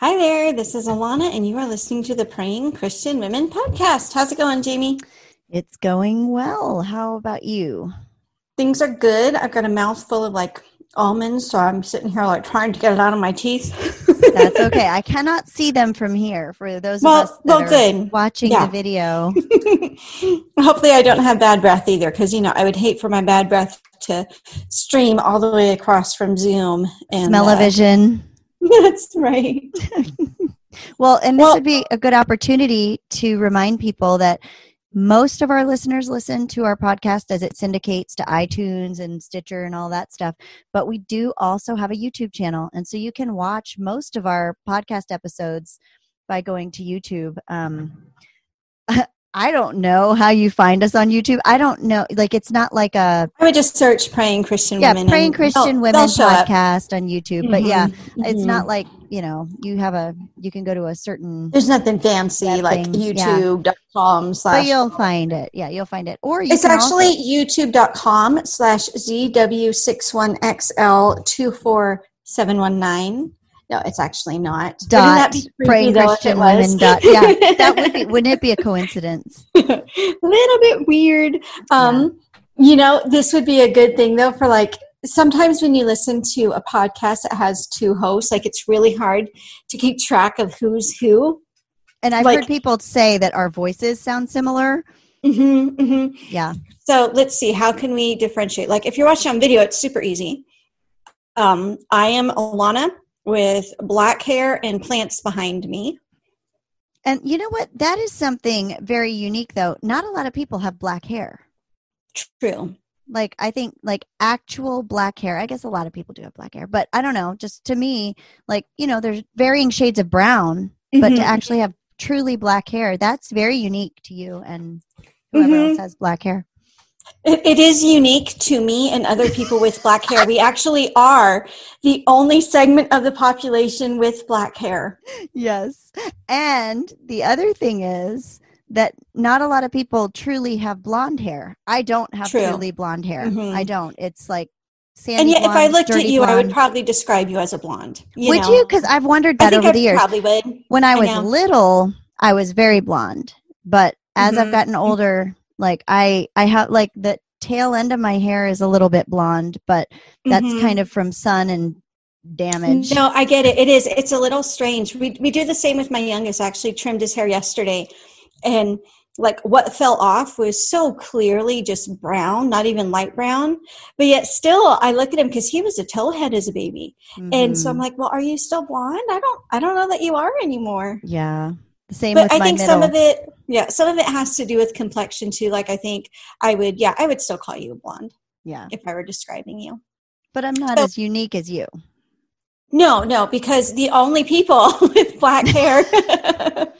Hi there, this is Alana, and you are listening to the Praying Christian Women podcast. How's it going, Jamie? It's going well. How about you? Things are good. I've got a mouthful of like almonds, so I'm sitting here like trying to get it out of my teeth. That's okay. I cannot see them from here for those Well- of us that well, are good. watching Yeah. the video. Hopefully, I don't have bad breath either, because you know I would hate for my bad breath to stream all the way across from Zoom. And Smell of uh, vision. That's right. Well, and this Well- would be a good opportunity to remind people that most of our listeners listen to our podcast as it syndicates to iTunes and Stitcher and all that stuff. But we do also have a YouTube channel. And so you can watch most of our podcast episodes by going to YouTube. Um, I don't know how you find us on YouTube. I don't know. Like, it's not like a I would just search "Praying Christian yeah, Women." praying Christian they'll- women they'll show up. podcast on YouTube. But yeah, Mhm, it's mhm. not like you know you have a you can go to a certain There's nothing fancy like thing, yeah. YouTube.com but slash. you'll find it yeah you'll find it or you It's can also- actually youtube.com slash ZW61XL24719. No, it's actually not. Dot be praying though, if it christian women dot yeah that would be wouldn't it be a coincidence a little bit weird. Um, You know, this would be a good thing though for like sometimes when you listen to a podcast that has two hosts, like it's really hard to keep track of who's who. and i've Like- heard people say that our voices sound similar hmm hmm yeah So let's see, how can we differentiate? Like if you're watching on video, it's super easy. Um, I am Alana with black hair and plants behind me. and you know what that is something very unique though not a lot of people have black hair True. like i think like actual black hair i guess a lot of people do have black hair but i don't know just to me like you know there's varying shades of brown but to Mhm. actually have truly black hair that's very unique to you and whoever Mhm. else has black hair It, it is unique to me and other people with black hair. We actually are the only segment of the population with black hair. yes and the other thing is that not a lot of people truly have blonde hair i don't have True. truly blonde hair Mhm. i don't it's like sandy and yet, if I looked at you, I would probably describe you as a blonde. You would know? you because i've wondered that over I the years probably would. when I was little, I was very blonde. But as I've Mhm. gotten older, like I I have like the tail end of my hair is a little bit blonde, but that's Mhm. kind of from sun and damage. No, I get it. It is. It's a little strange. We we do the same with my youngest. I actually trimmed his hair yesterday, and like what fell off was so clearly just brown, not even light brown. But yet still, I look at him because he was a towhead as a baby, and so I'm Mhm. like, "Well, are you still blonde? I don't. I don't know that you are anymore." yeah, the same But I think middle. some of it, yeah, some of it has to do with complexion too. Like I think I would, yeah, I would still call you a blonde yeah, if I were describing you. but I'm not So- as unique as you. No, no, because the only people with black hair,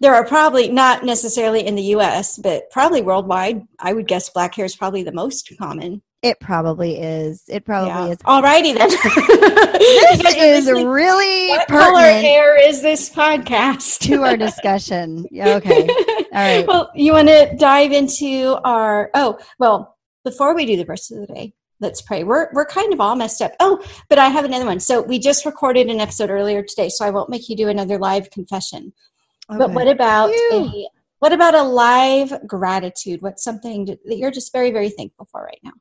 there are probably not necessarily in the US, but probably worldwide. I would guess black hair is probably the most common. It probably is. It probably Yeah. is. Alrighty then. This is really what color hair is this podcast? to our discussion. Yeah, okay. All right. Well, you want to dive into our oh well before we do the verse of the day. Let's pray. We're we're kind of all messed up. Oh, but I have another one. So we just recorded an episode earlier today, so I won't make you do another live confession. But what about a what about a live gratitude? What's something that you're just very very thankful for right now?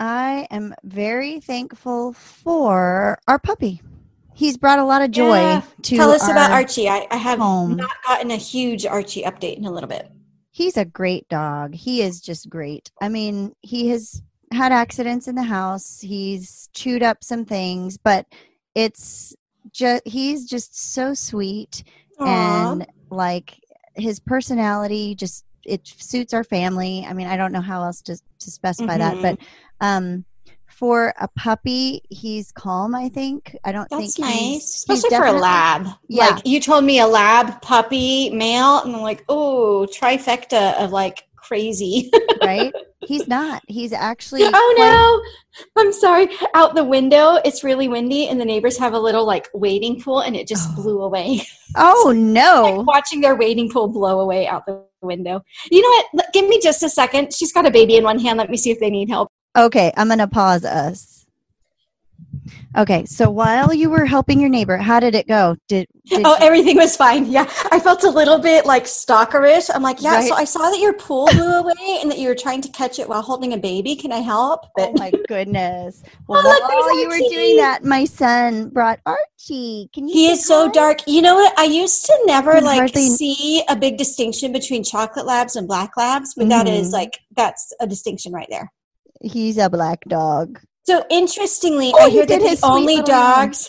I am very thankful for our puppy. He's brought a lot of joy Yeah. to Tell us about Archie. I, I have home. not gotten a huge Archie update in a little bit. He's a great dog. He is just great. I mean, he has had accidents in the house. He's chewed up some things, but it's just he's just so sweet Aw. and like his personality just it suits our family. I mean, I don't know how else to to specify that, Mhm. but um for a puppy, he's calm, I think. I don't That's think nice, he's, he's especially for a lab. Yeah. Like you told me a lab puppy male, and I'm like, oh, trifecta of like crazy. right? He's not. He's actually oh no, I'm sorry. Out the window, it's really windy, and the neighbors have a little like wading pool, and it just Oh. blew away. Oh no. like watching their wading pool blow away out the window. You know what? Give me just a second. She's got a baby in one hand. Let me see if they need help. Okay, I'm going to pause us. Okay, so while you were helping your neighbor, how did it go? Did, did oh, everything was fine. Yeah, I felt a little bit like stalkerish. I'm like, yeah. So I saw that your pool blew away and that you were trying to catch it while holding a baby. Can I help? Oh my goodness! Well, Oh, look, while you were doing that, my son brought Archie. Can you? He is so hi? dark. You know what? I used to never like hardly- see a big distinction between chocolate labs and black labs, but that is Mhm. like that's a distinction right there. He's a black dog. So interestingly, Oh, I he hear that the his only dogs,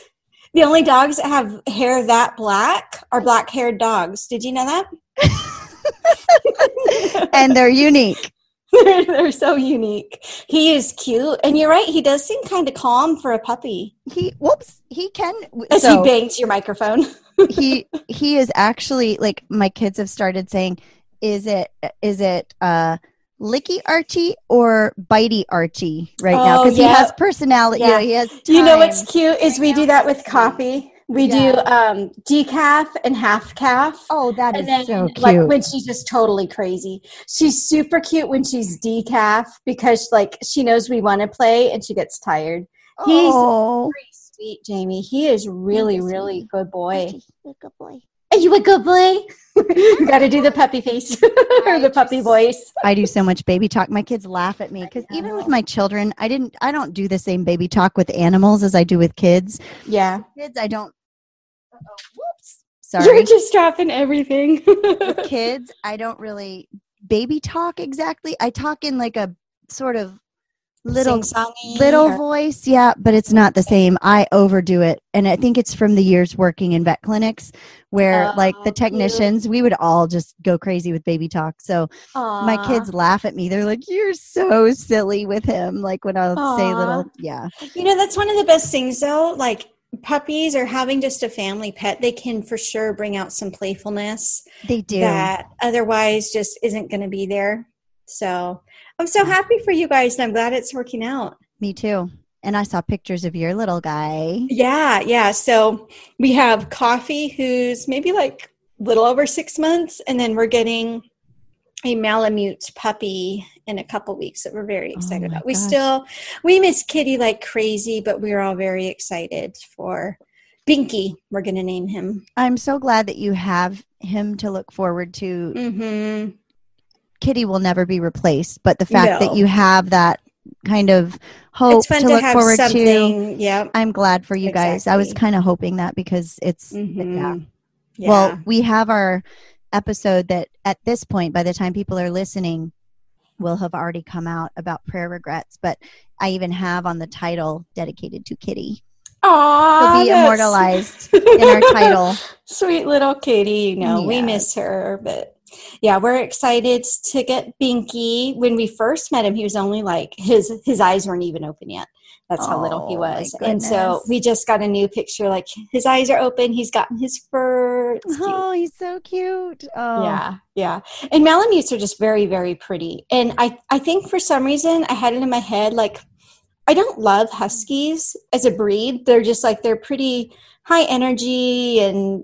the only dogs that have hair that black are black-haired dogs. Did you know that? and they're unique. they're, they're so unique. He is cute, and you're right. He does seem kind of calm for a puppy. He whoops. He can. As so he bangs your microphone. he he is actually like my kids have started saying, is it is it uh licky Archie or bitey Archie right now Oh, because yeah. he has personality. Yeah. You know, he has. You know what's cute is we now do that with coffee. We Yeah. do um, decaf and half calf. Oh, that is then, so cute. like when she's just totally crazy, she's super cute when she's decaf because like she knows we want to play and she gets tired. he's- oh, Pretty sweet, Jamie. He is really, really good boy. Good boy. Are you a good boy? you got to do the puppy face or the puppy voice. I do so much baby talk. My kids laugh at me because even with my children, I didn't. I don't do the same baby talk with animals as I do with kids. Yeah, Kids, I don't. Uh-oh, whoops. you're just dropping everything. with kids, I don't really baby talk exactly. I talk in like a sort of little little or- voice, yeah, but it's not the same. I overdo it, and I think it's from the years working in vet clinics where oh, like Oh, the technicians, we would all just go crazy with baby talk. So my kids laugh at me. They're like, "You're so silly with him." Like when I'll say little, yeah, You know, that's one of the best things though. Like puppies or having just a family pet, they can for sure bring out some playfulness they do. that otherwise just isn't going to be there. So I'm so happy for you guys and I'm glad it's working out. Me too. And I saw pictures of your little guy. Yeah, yeah. So we have Coffee, who's maybe like a little over six months, and then we're getting a Malamute puppy in a couple weeks that we're very excited Oh about. We gosh. still we miss Kitty like crazy, but we're all very excited for Binky. We're gonna name him. I'm so glad that you have him to look forward to. Mm-hmm. Kitty will never be replaced, but the fact No. that you have that kind of hope to look have forward to. Yeah, I'm glad for you guys. I was kind of hoping that because it's Mhm. yeah. yeah. Well, we have our episode that at this point, by the time people are listening, will have already come out about prayer regrets. But I even have on the title dedicated to Kitty. Aww, be immortalized in our title. Sweet little Kitty, you know, we miss her, but yeah, we're excited to get Binky. When we first met him, he was only like his his eyes weren't even open yet. That's how little he Oh, was. And so we just got a new picture, like his eyes are open, he's gotten his fur. It's cute. Oh, he's so cute. Oh, Yeah, yeah. And Malamutes are just very, very pretty. And I, I think for some reason I had it in my head like I don't love huskies as a breed. They're just like they're pretty high energy and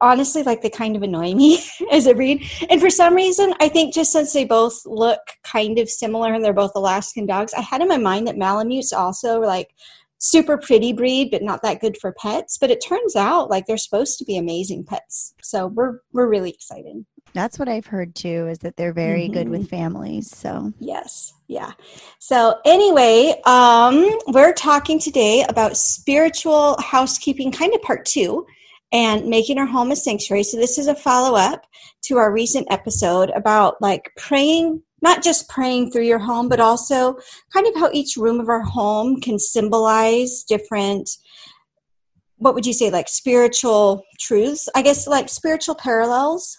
honestly like they kind of annoy me as a breed. And for some reason, I think just since they both look kind of similar and they're both Alaskan dogs, I had in my mind that Malamutes also were like super pretty breed but not that good for pets but it turns out like they're supposed to be amazing pets so we're we're really excited That's what I've heard too, is that they're very good Mm-hmm. with families. So Yes. Yeah. So anyway, um, we're talking today about spiritual housekeeping, kind of part two, and making our home a sanctuary. So this is a follow up to our recent episode about like praying, not just praying through your home, but also kind of how each room of our home can symbolize different. What would you say, like spiritual truths? I guess like spiritual parallels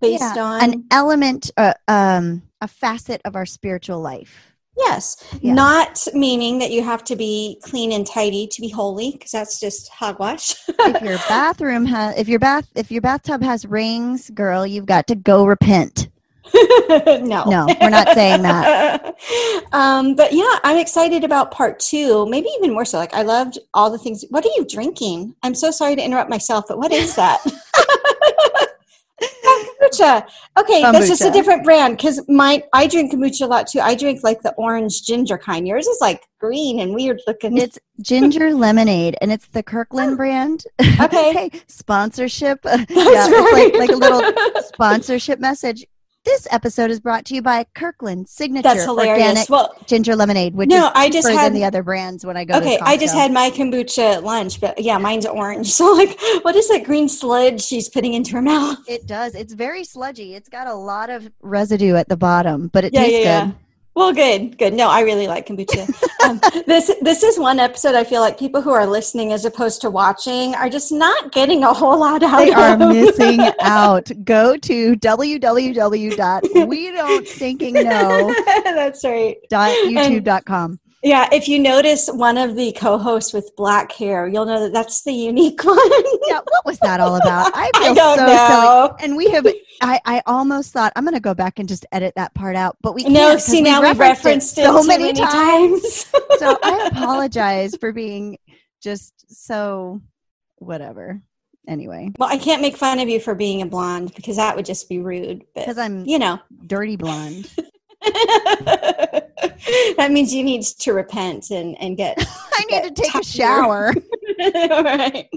based Yeah, on an element, uh, um, a facet of our spiritual life. Yes, Yeah. not meaning that you have to be clean and tidy to be holy, because that's just hogwash. if your bathroom has, if your bath, if your bathtub has rings, girl, you've got to go repent. no, No, we're not saying that. um, but yeah, I'm excited about part two. Maybe even more so. Like I loved all the things. What are you drinking? I'm so sorry to interrupt myself, but what is that? Kombucha. Okay, that's just a different brand because my I drink kombucha a lot too. I drink like the orange ginger kind. Yours is like green and weird looking. It's ginger lemonade, and it's the Kirkland brand. Okay. hey, sponsorship. yeah, That's it's like, like a little sponsorship message. This episode is brought to you by Kirkland Signature That's hilarious. Organic Well, Ginger Lemonade, which No, is I just had- than the other brands when I go. okay, I just had my kombucha at lunch, but yeah, mine's orange. So like, what is that green sludge she's putting into her mouth? It does. It's very sludgy. It's got a lot of residue at the bottom, but it Yeah, tastes yeah, good. yeah. Well, good, good. No, I really like kombucha. um, this this is one episode I feel like people who are listening as opposed to watching are just not getting a whole lot out of it. They are missing out. Go to www.we-don't-stinking-know.youtube.com. That's right. Yeah, if you notice one of the co-hosts with black hair, you'll know that that's the unique one. Yeah, what was that all about? I I don't so know. silly. And we have I, I almost thought I'm gonna go back and just edit that part out, but we No, see we now we've referenced it so too many, many times. times. so I apologize for being just so whatever. Anyway, well, I can't make fun of you for being a blonde because that would just be rude. Because I'm you know, dirty blonde. that means you need to repent and and get I need to take a shower. right.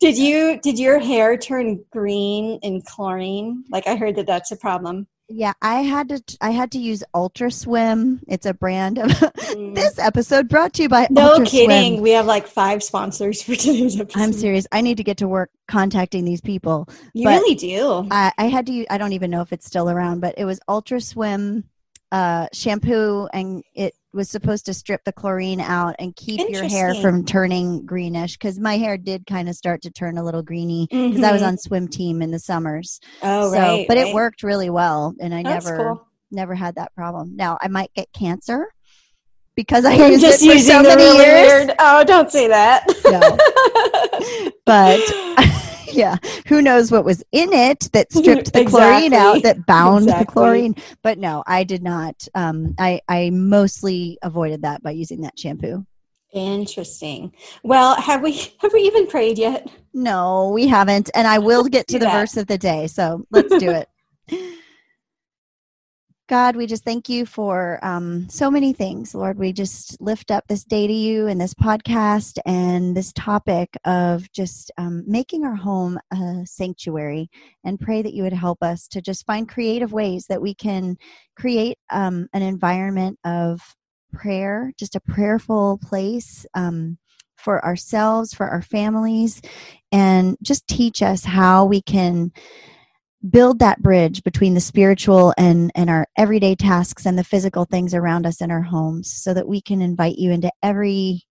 Did you did your hair turn green in chlorine? Like I heard that that's a problem. Yeah, I had to I had to use Ultra Swim. It's a brand of Mm. this episode brought to you by no Ultra kidding. Swim. We have like five sponsors for today's episode. I'm serious. I need to get to work contacting these people. You but- really do. I, I had to. I don't even know if it's still around, but it was Ultra Swim uh, shampoo, and it was supposed to strip the chlorine out and keep your hair from turning greenish. Because my hair did kind of start to turn a little greeny because I was Mhm. on swim team in the summers. Oh, so, right. but right. it worked really well, and I That's never cool. never had that problem. Now I might get cancer because I You're used just it for using so many years. weird. Oh, don't say that. No. But yeah, who knows what was in it that stripped the chlorine out, that bound the chlorine. But no, I did not. Um, I I mostly avoided that by using that shampoo. Interesting. Well, have we have we even prayed yet? No, we haven't, and I will get to the that. verse of the day. So let's do it. God, we just thank you for um, so many things, Lord. We just lift up this day to you and this podcast and this topic of just um, making our home a sanctuary and pray that you would help us to just find creative ways that we can create um, an environment of prayer, just a prayerful place um, for ourselves, for our families, and just teach us how we can build that bridge between the spiritual and and our everyday tasks and the physical things around us in our homes so that we can invite you into every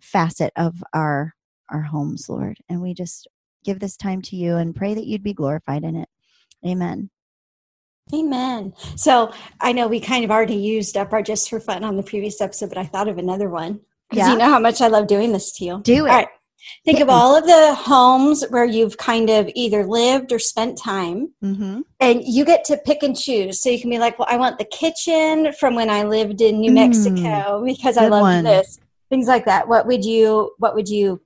facet of our our homes lord and we just give this time to you and pray that you'd be glorified in it amen Amen. So I know we kind of already used up our just for fun on the previous episode, but I thought of another one because Yeah. you know how much I love doing this to you. do it All right. Think of all of the homes where you've kind of either lived or spent time, mm-hmm. and you get to pick and choose. So you can be like, "Well, I want the kitchen from when I lived in New Mm, Mexico because I love this." Things like that. What would you What would you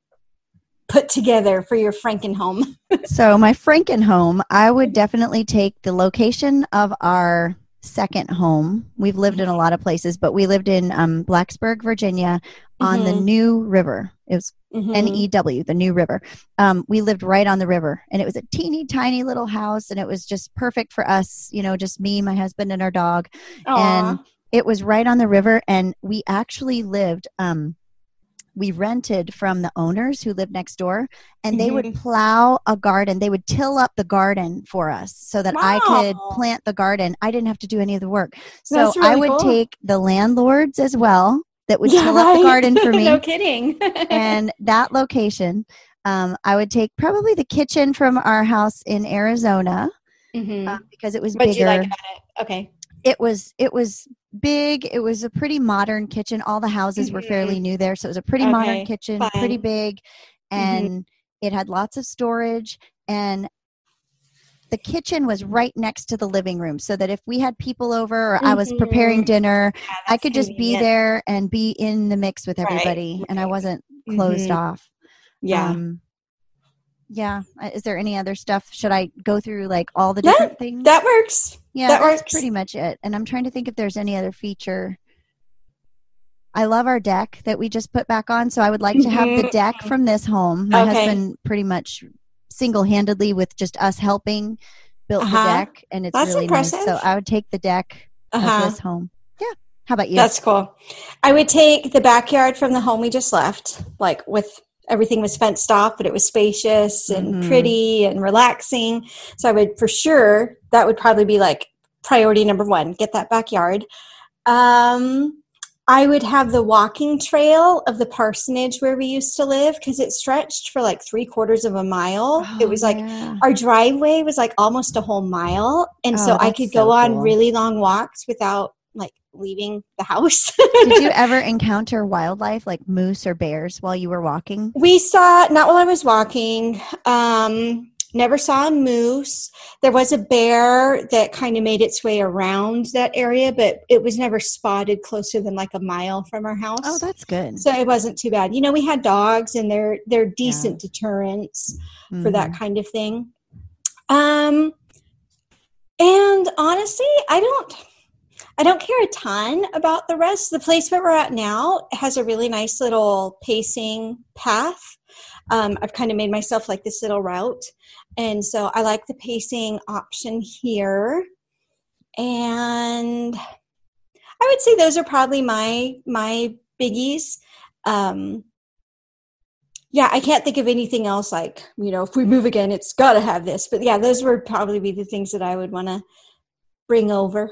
put together for your Franken home? so my franken home i would definitely take the location of our second home we've lived in a lot of places but we lived in um, blacksburg virginia on the Mhm. new river it was Mhm. N-E-W, the New River. Um, we lived right on the river, and it was a teeny tiny little house, and it was just perfect for us. You know, just me, my husband, and our dog. Aw. and It was right on the river, and we actually lived. Um, we rented from the owners who lived next door, and they would Mhm. plow a garden. They would till up the garden for us so that I could plant the garden. I didn't have to do any of the work. So That's I would cool. take the landlords as well that would Yeah, till up the garden for me no kidding. and that location um, i would take probably the kitchen from our house in arizona Mhm. uh, because it was what do bigger you like about it? Okay. it was it was big it was a pretty modern kitchen all the houses were Mhm. fairly new there so it was a pretty Okay, modern kitchen pretty big and it had lots of storage and the kitchen was right next to the living room so that if we had people over or i was preparing Mhm. dinner Yeah, i could just be there and be in the mix with Right, everybody and i wasn't closed Mhm. off Yeah. um, Yeah. Uh, Is there any other stuff? Should I go through like all the Yeah, different things? That works. yeah, that that's works. pretty much it. And I'm trying to think if there's any other feature. I love our deck that we just put back on, so I would like to have the Mhm. deck from this home. My Okay. husband pretty much single-handedly with just us helping built Uh-huh. the deck and it's That's really nice. So. I would take the deck Uh-huh. of this home. Yeah. How about you? That's cool. I would take the backyard from the home we just left, like with everything was fenced off, but it was spacious and Mhm. pretty and relaxing. So I would for sure that would probably be like priority number one, get that backyard. Um I would have the walking trail of the parsonage where we used to live because it stretched for like three quarters of a mile. it Oh, was like yeah. our driveway was like almost a whole mile and Oh, so i could so go on really long walks without like leaving the house Did you ever encounter wildlife like moose or bears while you were walking? we saw not while i was walking um never saw a moose there was a bear that kind of made its way around that area but it was never spotted closer than like a mile from our house Oh, that's good. so it wasn't too bad you know we had dogs and they're they're decent deterrents for that Mhm. kind of thing. Um, and honestly, I don't, I don't care a ton about the rest. The place where we're at now has a really nice little pacing path. Um, I've kind of made myself like this little route, and so I like the pacing option here. And I would say those are probably my my biggies. Um, yeah, I can't think of anything else like, you know, if we move again, it's got to have this. But yeah, those would probably be the things that I would want to bring over.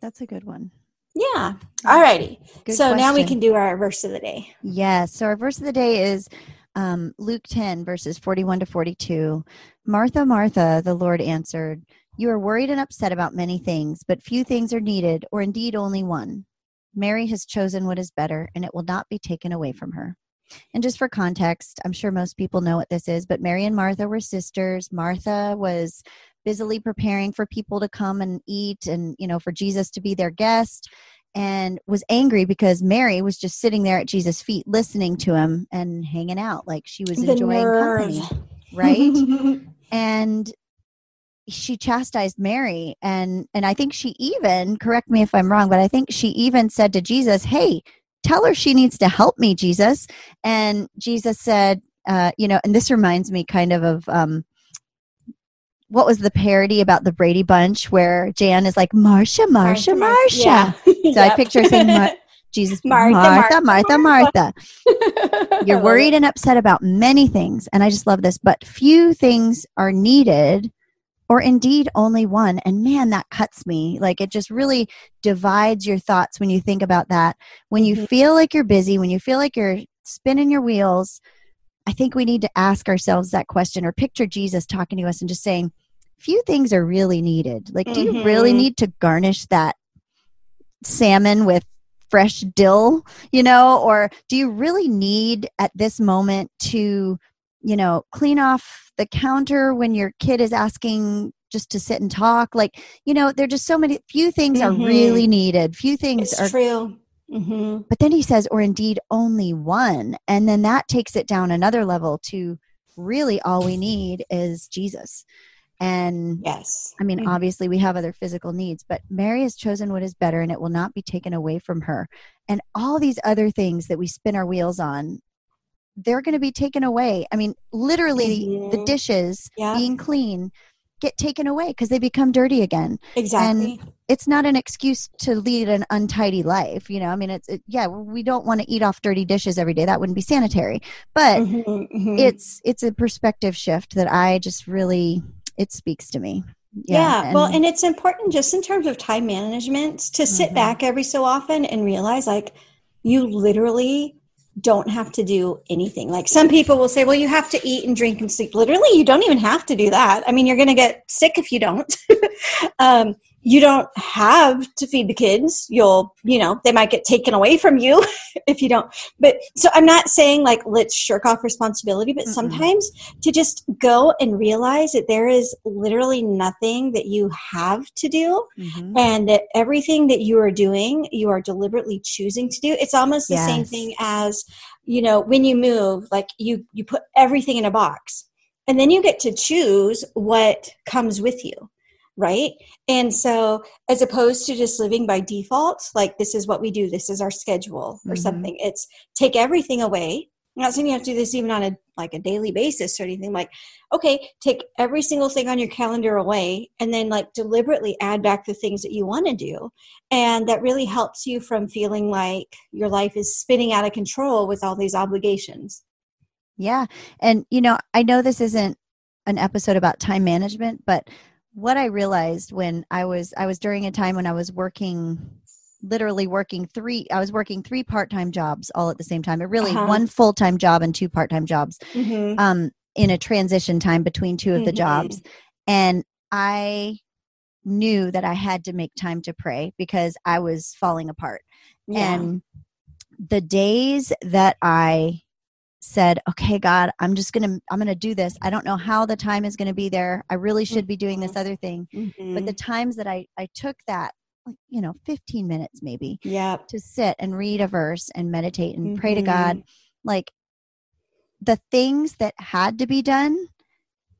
That's a good one. Yeah. All righty. Good so now we can do our verse of the day. Yes. So our verse of the day is um, Luke 10, verses 41 to 42. Martha, Martha, the Lord answered, You are worried and upset about many things, but few things are needed, or indeed only one. Mary has chosen what is better, and it will not be taken away from her. And just for context, I'm sure most people know what this is, but Mary and Martha were sisters. Martha was busily preparing for people to come and eat and, you know, for Jesus to be their guest and was angry because Mary was just sitting there at Jesus' feet listening to him and hanging out like she was The enjoying nerve. company, right? and she chastised Mary and and I think she even correct me if I'm wrong, but I think she even said to Jesus, "Hey, tell her she needs to help me, Jesus." And Jesus said, uh, you know, and this reminds me kind of of um, what was the parody about the Brady Bunch where Jan is like, "Marsha, Marsha, Marsha." Yeah. So I picture saying, Mar- Jesus, Martha, Martha, Martha, Martha, Martha. You're worried and upset about many things, and I just love this, but few things are needed, or indeed only one. And man, that cuts me. Like it just really divides your thoughts when you think about that. When you Mhm. feel like you're busy, when you feel like you're spinning your wheels, I think we need to ask ourselves that question or picture Jesus talking to us and just saying, few things are really needed. Like, do you really Mhm. need to garnish that salmon with fresh dill, you know, or do you really need at this moment to, you know, clean off the counter when your kid is asking just to sit and talk? Like, you know, there are just so many, few things are Mhm. really needed. Few things It's are true. hmm but then he says, or indeed only one. And then that takes it down another level to really all we need is Jesus. And Yes. I mean, Mhm. obviously, we have other physical needs, but Mary has chosen what is better and it will not be taken away from her. And all these other things that we spin our wheels on, they're going to be taken away. I mean, literally, the Mhm. dishes Yeah. being clean get taken away because they become dirty again Exactly. it's not an excuse to lead an untidy life you know i mean it's it, yeah we don't want to eat off dirty dishes every day that wouldn't be sanitary but Mhm, mhm. it's it's a perspective shift that i just really it speaks to me Yeah, well, and it's important just in terms of time management to sit Mhm. back every so often and realize like you literally don't have to do anything. Like some people will say, well, you have to eat and drink and sleep. Literally, you don't even have to do that. I mean, you're going to get sick if you don't. um, you don't have to feed the kids. You'll, you know, they might get taken away from you if you don't. But so I'm not saying like let's shirk off responsibility, but Mm-mm. sometimes to just go and realize that there is literally nothing that you have to do Mhm. and that everything that you are doing you are deliberately choosing to do it's almost the same thing as you know when you move like you you put everything in a box and then you get to choose what comes with you right? And so as opposed to just living by default like this is what we do this is our schedule or mm-hmm. something. It's take everything away. I'm not saying you have to do this even on a like a daily basis or anything like okay take every single thing on your calendar away and then like deliberately add back the things that you want to do. And that really helps you from feeling like your life is spinning out of control with all these obligations. Yeah. And you know i know this isn't an episode about time management but what i realized when i was i was during a time when i was working literally working three i was working three part-time jobs all at the same time it really uh-huh. one full-time job and two part-time jobs mm-hmm. um, in a transition time between two of mm-hmm. the jobs and i knew that i had to make time to pray because i was falling apart yeah. and the days that i said okay god i'm just gonna i'm gonna do this i don't know how the time is gonna be there i really should be doing this mm-hmm. other thing mm-hmm. but the times that i i took that you know 15 minutes maybe yeah to sit and read a verse and meditate and mm-hmm. pray to god mm-hmm. like the things that had to be done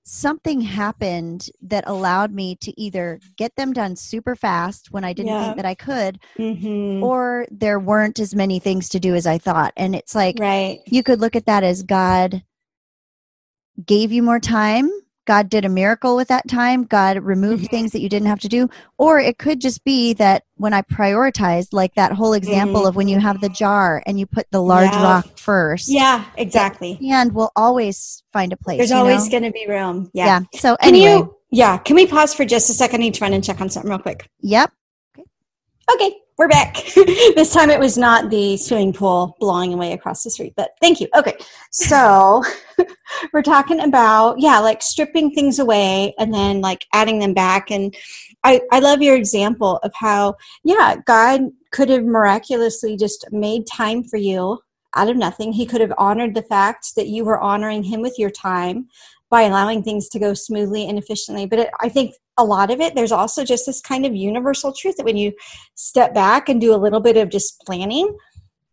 something happened that allowed me to either get them done super fast when I didn't yeah. think that I could, mm-hmm. or there weren't as many things to do as I thought. And it's like, right. you could look at that as God gave you more time God did a miracle with that time. God removed mm-hmm. things that you didn't have to do. Or it could just be that when I prioritized, like that whole example mm-hmm. of when you have the jar and you put the large yeah. rock first. Yeah, exactly. And we'll always find a place. There's always going to be room. Yeah. yeah. So anyway. Can you, yeah. Can we pause for just a second? I need to run and check on something real quick. Yep. Okay. Okay we're back. this time it was not the swimming pool blowing away across the street, but thank you. Okay, so we're talking about, yeah, like stripping things away and then like adding them back. And I, I love your example of how, yeah, God could have miraculously just made time for you out of nothing. He could have honored the fact that you were honoring Him with your time by allowing things to go smoothly and efficiently. But it, I think a lot of it, there's also just this kind of universal truth that when you step back and do a little bit of just planning,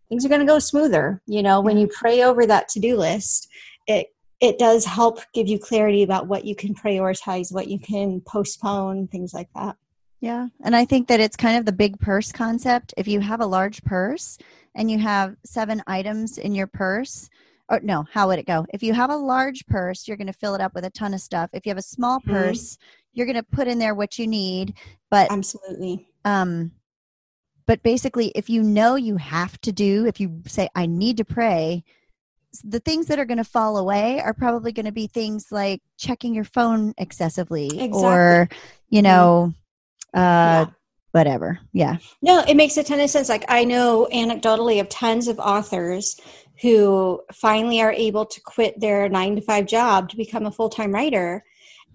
things are going to go smoother. You know, when you pray over that to do list, it it does help give you clarity about what you can prioritize, what you can postpone, things like that. Yeah. And I think that it's kind of the big purse concept. If you have a large purse and you have seven items in your purse, or no, how would it go? If you have a large purse, you're going to fill it up with a ton of stuff. If you have a small mm-hmm. purse, you're going to put in there what you need. But absolutely. Um, but basically, if you know you have to do, if you say, I need to pray, the things that are going to fall away are probably going to be things like checking your phone excessively exactly. or, you mm-hmm. know, uh, yeah whatever. Yeah. No, it makes a ton of sense. Like I know anecdotally of tons of authors who finally are able to quit their nine to five job to become a full time writer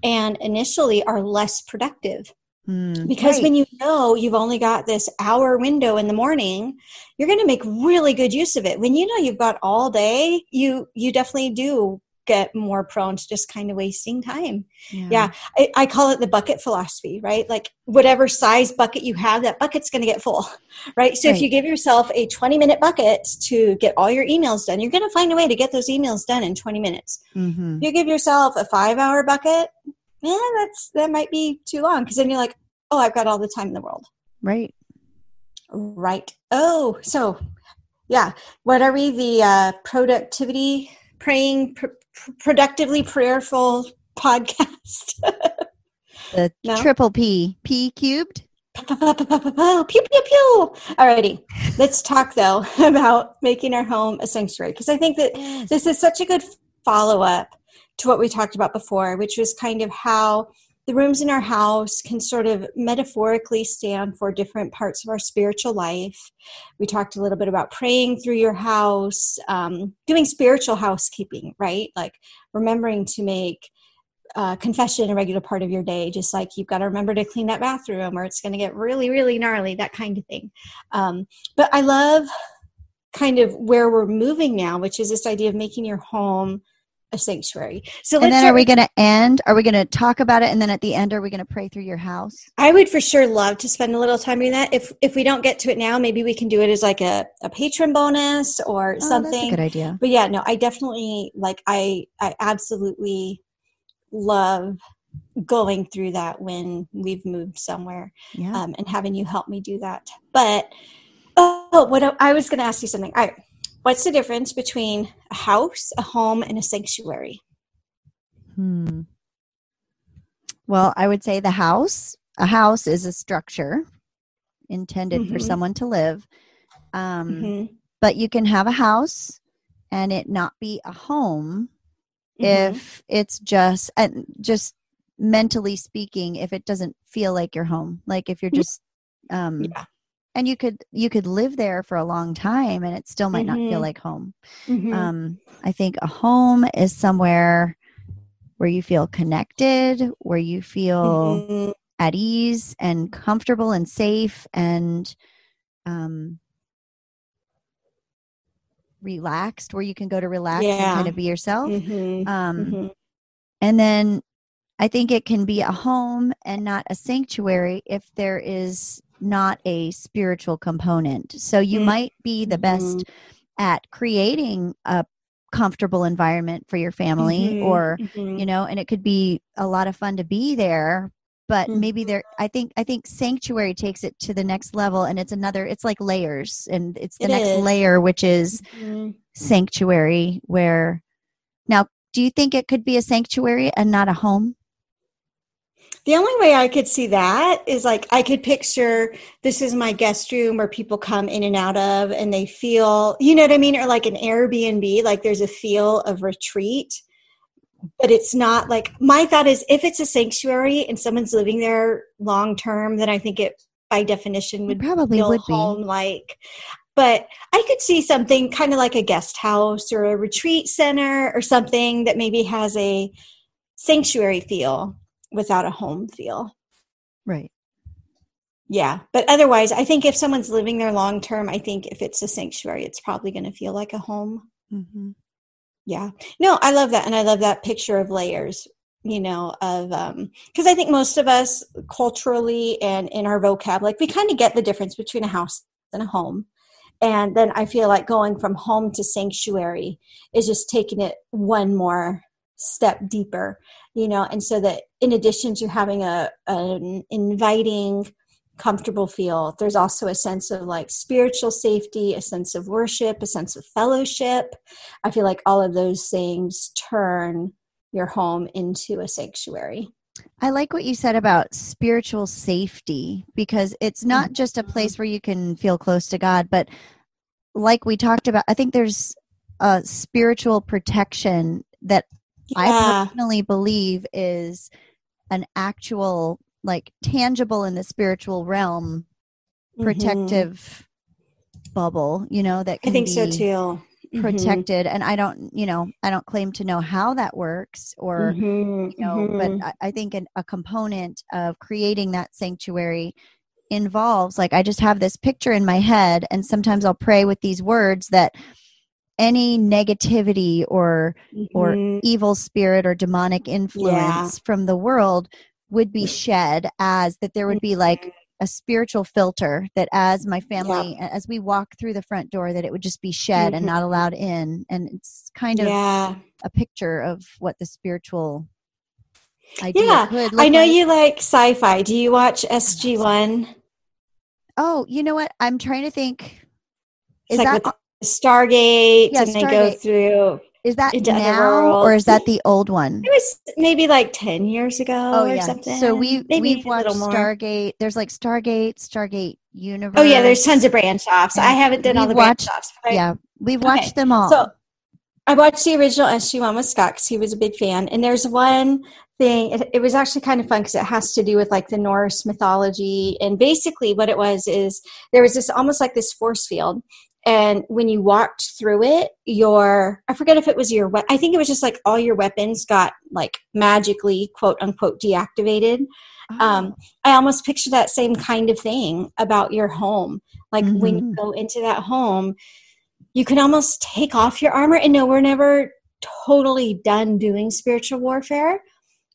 and initially are less productive. Mm, because right. when you know you've only got this hour window in the morning you're going to make really good use of it when you know you've got all day you you definitely do get more prone to just kind of wasting time. Yeah, yeah. I, I, call it the bucket philosophy, right? Like whatever size bucket you have, that bucket's going to get full, right? So right. if you give yourself a 20 minute bucket to get all your emails done, you're going to find a way to get those emails done in 20 minutes. Mm-hmm. You give yourself a five hour bucket, yeah, that's that might be too long because then you're like, oh, I've got all the time in the world. Right. Right. Oh, so yeah. What are we? The uh, productivity praying pr- productively prayerful podcast. the no? triple P, P cubed. Pew pew pew. Alrighty, let's talk though about making our home a sanctuary because I think that this is such a good follow up to what we talked about before, which was kind of how the rooms in our house can sort of metaphorically stand for different parts of our spiritual life. We talked a little bit about praying through your house, um, doing spiritual housekeeping, right? Like remembering to make uh, confession a regular part of your day, just like you've got to remember to clean that bathroom or it's going to get really, really gnarly, that kind of thing. Um, but I love kind of where we're moving now, which is this idea of making your home a sanctuary. So and then are we going to end? Are we going to talk about it, and then at the end, are we going to pray through your house? I would for sure love to spend a little time doing that. If if we don't get to it now, maybe we can do it as like a, a patron bonus or oh, something. good idea. But yeah, no, I definitely like. I I absolutely love going through that when we've moved somewhere Yeah. um, and having you help me do that. But oh, what I- I was going to ask you something. All right, what's the difference between a house, a home, and a sanctuary? Hmm. Well, I would say the house. A house is a structure intended for Mhm. someone to live. Um, Mhm, But you can have a house and it not be a home mhm. if it's just and just mentally speaking if it doesn't feel like your home like if you're just um Yeah. And you could you could live there for a long time and it still might not feel Mhm. like home Mhm. um i think a home is somewhere where you feel connected where you feel Mhm. at ease and comfortable and safe and um relaxed where you can go to relax and kind of be yourself Mhm. um Mhm. and then I think it can be a home and not a sanctuary if there is not a spiritual component. So you Mm. might be the best at creating a comfortable environment for your family Mhm. or Mhm. you know and it could be a lot of fun to be there but maybe there i think i think sanctuary takes it to the next level and it's another it's like layers and it's the It next is. layer which is Mhm. sanctuary where now do you think it could be a sanctuary and not a home The only way I could see that is like I could picture this is my guest room where people come in and out of and they feel, you know what I mean? Or like an Airbnb, like there's a feel of retreat. But it's not like my thought is if it's a sanctuary and someone's living there long term, then I think it by definition it would probably feel would home like. But I could see something kind of like a guest house or a retreat center or something that maybe has a sanctuary feel without a home feel. right Yeah. But otherwise, I think if someone's living there long term, I think if it's a sanctuary, it's probably going to feel like a home. hmm Yeah. No, I love that. And I love that picture of layers, you know, of, um, because I think most of us culturally and in our vocab, like we kind of get the difference between a house and a home. And then I feel like going from home to sanctuary is just taking it one more step deeper, you know, and so that in addition to having a an inviting, comfortable feel, there's also a sense of like spiritual safety, a sense of worship, a sense of fellowship. I feel like all of those things turn your home into a sanctuary. I like what you said about spiritual safety because it's not mm-hmm. just a place where you can feel close to God, but like we talked about, I think there's a spiritual protection that I personally believe is an actual, like tangible in the spiritual realm, Mhm. protective bubble, you know, that I can think so be too. Mhm. protected. And I don't, you know, I don't claim to know how that works or Mhm. you know but I, I think an, a component of creating that sanctuary involves like i just have this picture in my head and sometimes i'll pray with these words that any negativity or or Mhm. evil spirit or demonic influence from the world would be shed as that there would be like a spiritual filter that as my family as we walk through the front door that it would just be shed and Mhm. not allowed in and it's kind of yeah. a picture of what the spiritual idea Yeah, could I know like. you like sci-fi. Do you watch SG1? Oh, you know what? I'm trying to think. It's Is like that Stargate, Yeah, and they go Stargate. through. is that now or is that the old one? It was maybe like ten years ago Oh or yeah. something. So we maybe we've watched. Stargate. There's like Stargate, Stargate Universe. Oh yeah, there's tons of branch offs. I haven't done all we've the branch watched- offs. But I- Yeah, we've Okay, watched them all. So I watched the original SG1 with Scott because he was a big fan. And there's one thing, it, it was actually kind of fun because it has to do with like the Norse mythology. And basically, what it was is there was this almost like this force field. And when you walked through it, your, I forget if it was your, we- I think it was just like all your weapons got like magically, quote unquote, deactivated Oh, um, I almost picture that same kind of thing about your home. Like when you Mhm. go into that home, you can almost take off your armor. And no, we're never totally done doing spiritual warfare.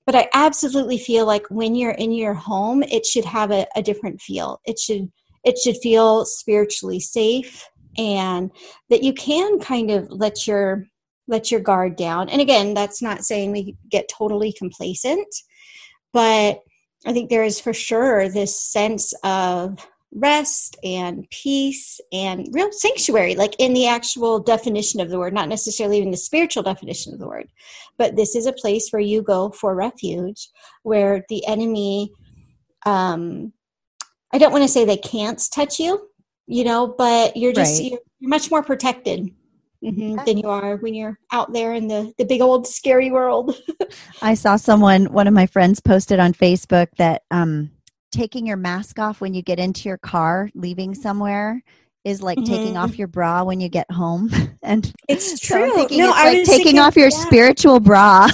But I absolutely feel like when you're in your home, it should have a, a different feel. It should it should feel spiritually safe and that you can kind of let your let your guard down. And again, that's not saying we get totally complacent, but I think there is for sure this sense of rest and peace and real sanctuary, like in the actual definition of the word, not necessarily even the spiritual definition of the word. But this is a place where you go for refuge, where the enemy, um, I don't want to say they can't touch you, you know, but you're just, right. you're, you're much more protected Mm-hmm, than you are when you're out there in the the big old scary world. I saw someone, one of my friends, posted on Facebook that um, taking your mask off when you get into your car, leaving somewhere, is like mm-hmm. taking off your bra when you get home. and it's true. So no, it's I like taking thinking, off your yeah. spiritual bra.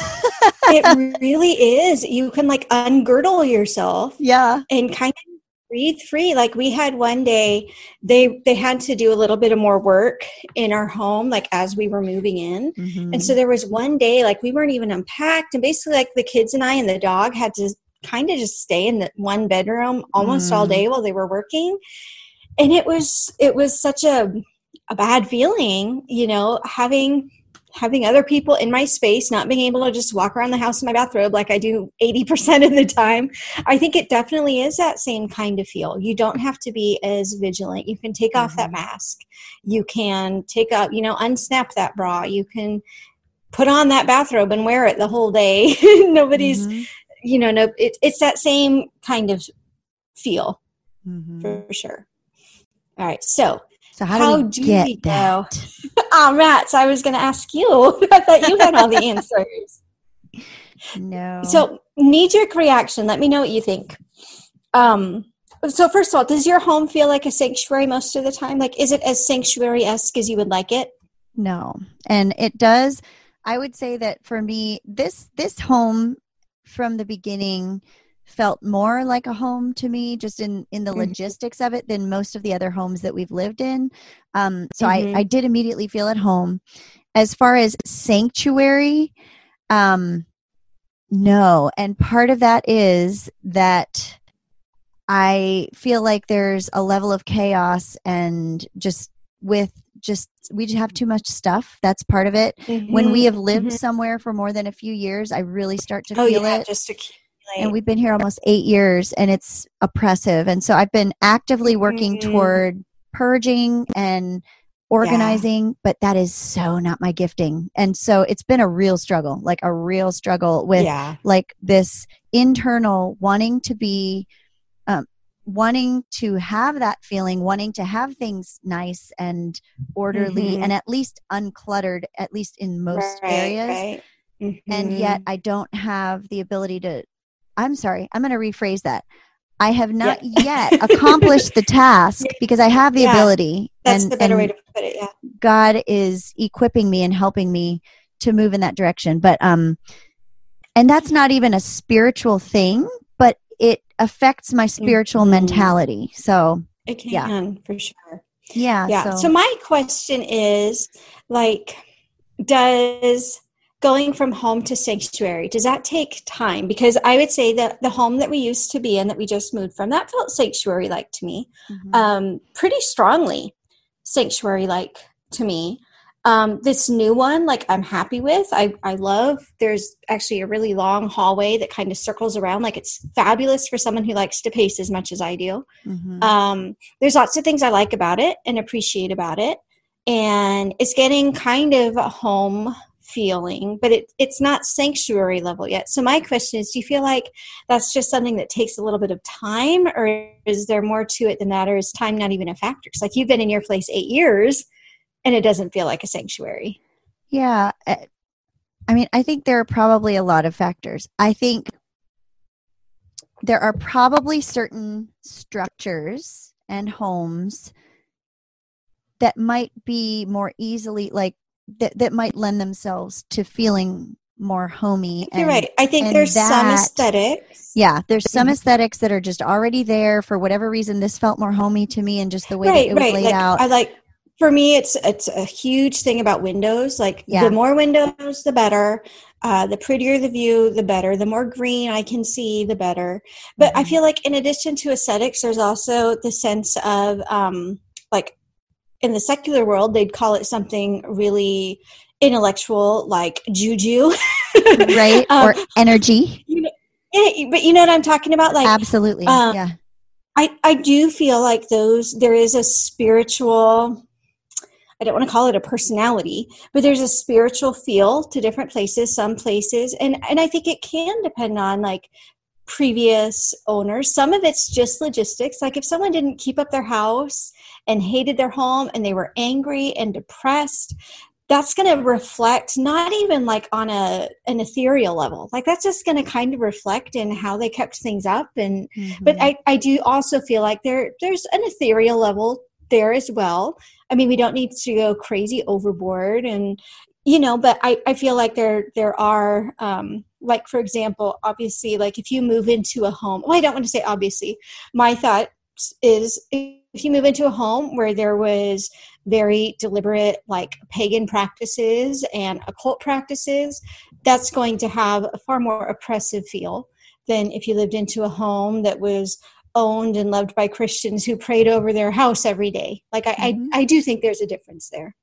it really is. You can like ungirdle yourself. Yeah. And kind of breathe free like we had one day they they had to do a little bit of more work in our home like as we were moving in mm-hmm. and so there was one day like we weren't even unpacked and basically like the kids and i and the dog had to kind of just stay in the one bedroom almost mm. all day while they were working and it was it was such a a bad feeling you know having having other people in my space, not being able to just walk around the house in my bathrobe like I do 80% of the time, I think it definitely is that same kind of feel. You don't have to be as vigilant. You can take mm-hmm. off that mm-hmm. mask. You can take up, you know, unsnap that bra. You can put on that bathrobe and wear it the whole day. Nobody's, mm-hmm. you know, no, it, it's that same kind of feel mm-hmm. for sure. All right. So so how, how do, we get we that? oh, Matt, I was going to ask you. I thought you had all the answers. No. So knee jerk reaction. Let me know what you think. Um, so first of all, does your home feel like a sanctuary most of the time? Like, is it as sanctuary esque as you would like it? No, and it does. I would say that for me, this this home from the beginning felt more like a home to me just in in the mm-hmm. logistics of it than most of the other homes that we've lived in um, so mm-hmm. I, I did immediately feel at home as far as sanctuary um, no and part of that is that i feel like there's a level of chaos and just with just we just have too much stuff that's part of it mm-hmm. when we have lived mm-hmm. somewhere for more than a few years i really start to oh, feel yeah, it just to and we've been here almost eight years and it's oppressive and so i've been actively working mm-hmm. toward purging and organizing yeah. but that is so not my gifting and so it's been a real struggle like a real struggle with yeah. like this internal wanting to be um, wanting to have that feeling wanting to have things nice and orderly mm-hmm. and at least uncluttered at least in most right, areas right. Mm-hmm. and yet i don't have the ability to I'm sorry, I'm going to rephrase that. I have not yeah. yet accomplished the task because I have the yeah, ability. That's and, the better way to put it. Yeah. God is equipping me and helping me to move in that direction. But um, and that's not even a spiritual thing, but it affects my spiritual mm-hmm. mentality. So it can yeah. for sure. Yeah. Yeah. So. so my question is, like, does going from home to sanctuary. Does that take time? Because i would say that the home that we used to be in that we just moved from that felt sanctuary like to me mm-hmm. um, pretty strongly sanctuary like to me. Um, this new one like i'm happy with. I, I love there's actually a really long hallway that kind of circles around. Like it's fabulous for someone who likes to pace as much as i do. Mm-hmm. um, there's lots of things i like about it and appreciate about it. And it's getting kind of a home feeling, but it, it's not sanctuary level yet. So my question is, do you feel like that's just something that takes a little bit of time, or is there more to it than that, or is time not even a factor? Because like you've been in your place eight years, and it doesn't feel like a sanctuary. Yeah, eh, I mean, I think there are probably a lot of factors. I think there are probably certain structures and homes that might be more easily like that that might lend themselves to feeling more homey. And, You're right. I think there's that, some aesthetics. Yeah, there's some mm-hmm. aesthetics that are just already there for whatever reason. This felt more homey to me, and just the way right, that it was right. laid like, out. I like. For me, it's it's a huge thing about windows. Like yeah. the more windows, the better. Uh, the prettier the view, the better. The more green I can see, the better. But mm-hmm. I feel like in addition to aesthetics, there's also the sense of um, like in the secular world, they'd call it something really intellectual like juju right um, or energy you know, but you know what i'm talking about like absolutely um, yeah i i do feel like those there is a spiritual I don't want to call it a personality, but there's a spiritual feel to different places, some places. And and I think it can depend on like previous owners. Some of it's just logistics. Like if someone didn't keep up their house and hated their home and they were angry and depressed, that's going to reflect not even like on a an ethereal level like that's just going to kind of reflect in how they kept things up and mm-hmm. but I, I do also feel like there there's an ethereal level there as well I mean, we don't need to go crazy overboard and you know, but I, I feel like there there are um like for example, obviously like if you move into a home well I don't want to say obviously. My thought is if you move into a home where there was very deliberate like pagan practices and occult practices, that's going to have a far more oppressive feel than if you lived into a home that was owned and loved by Christians who prayed over their house every day. Like I, mm-hmm. I, I do think there's a difference there.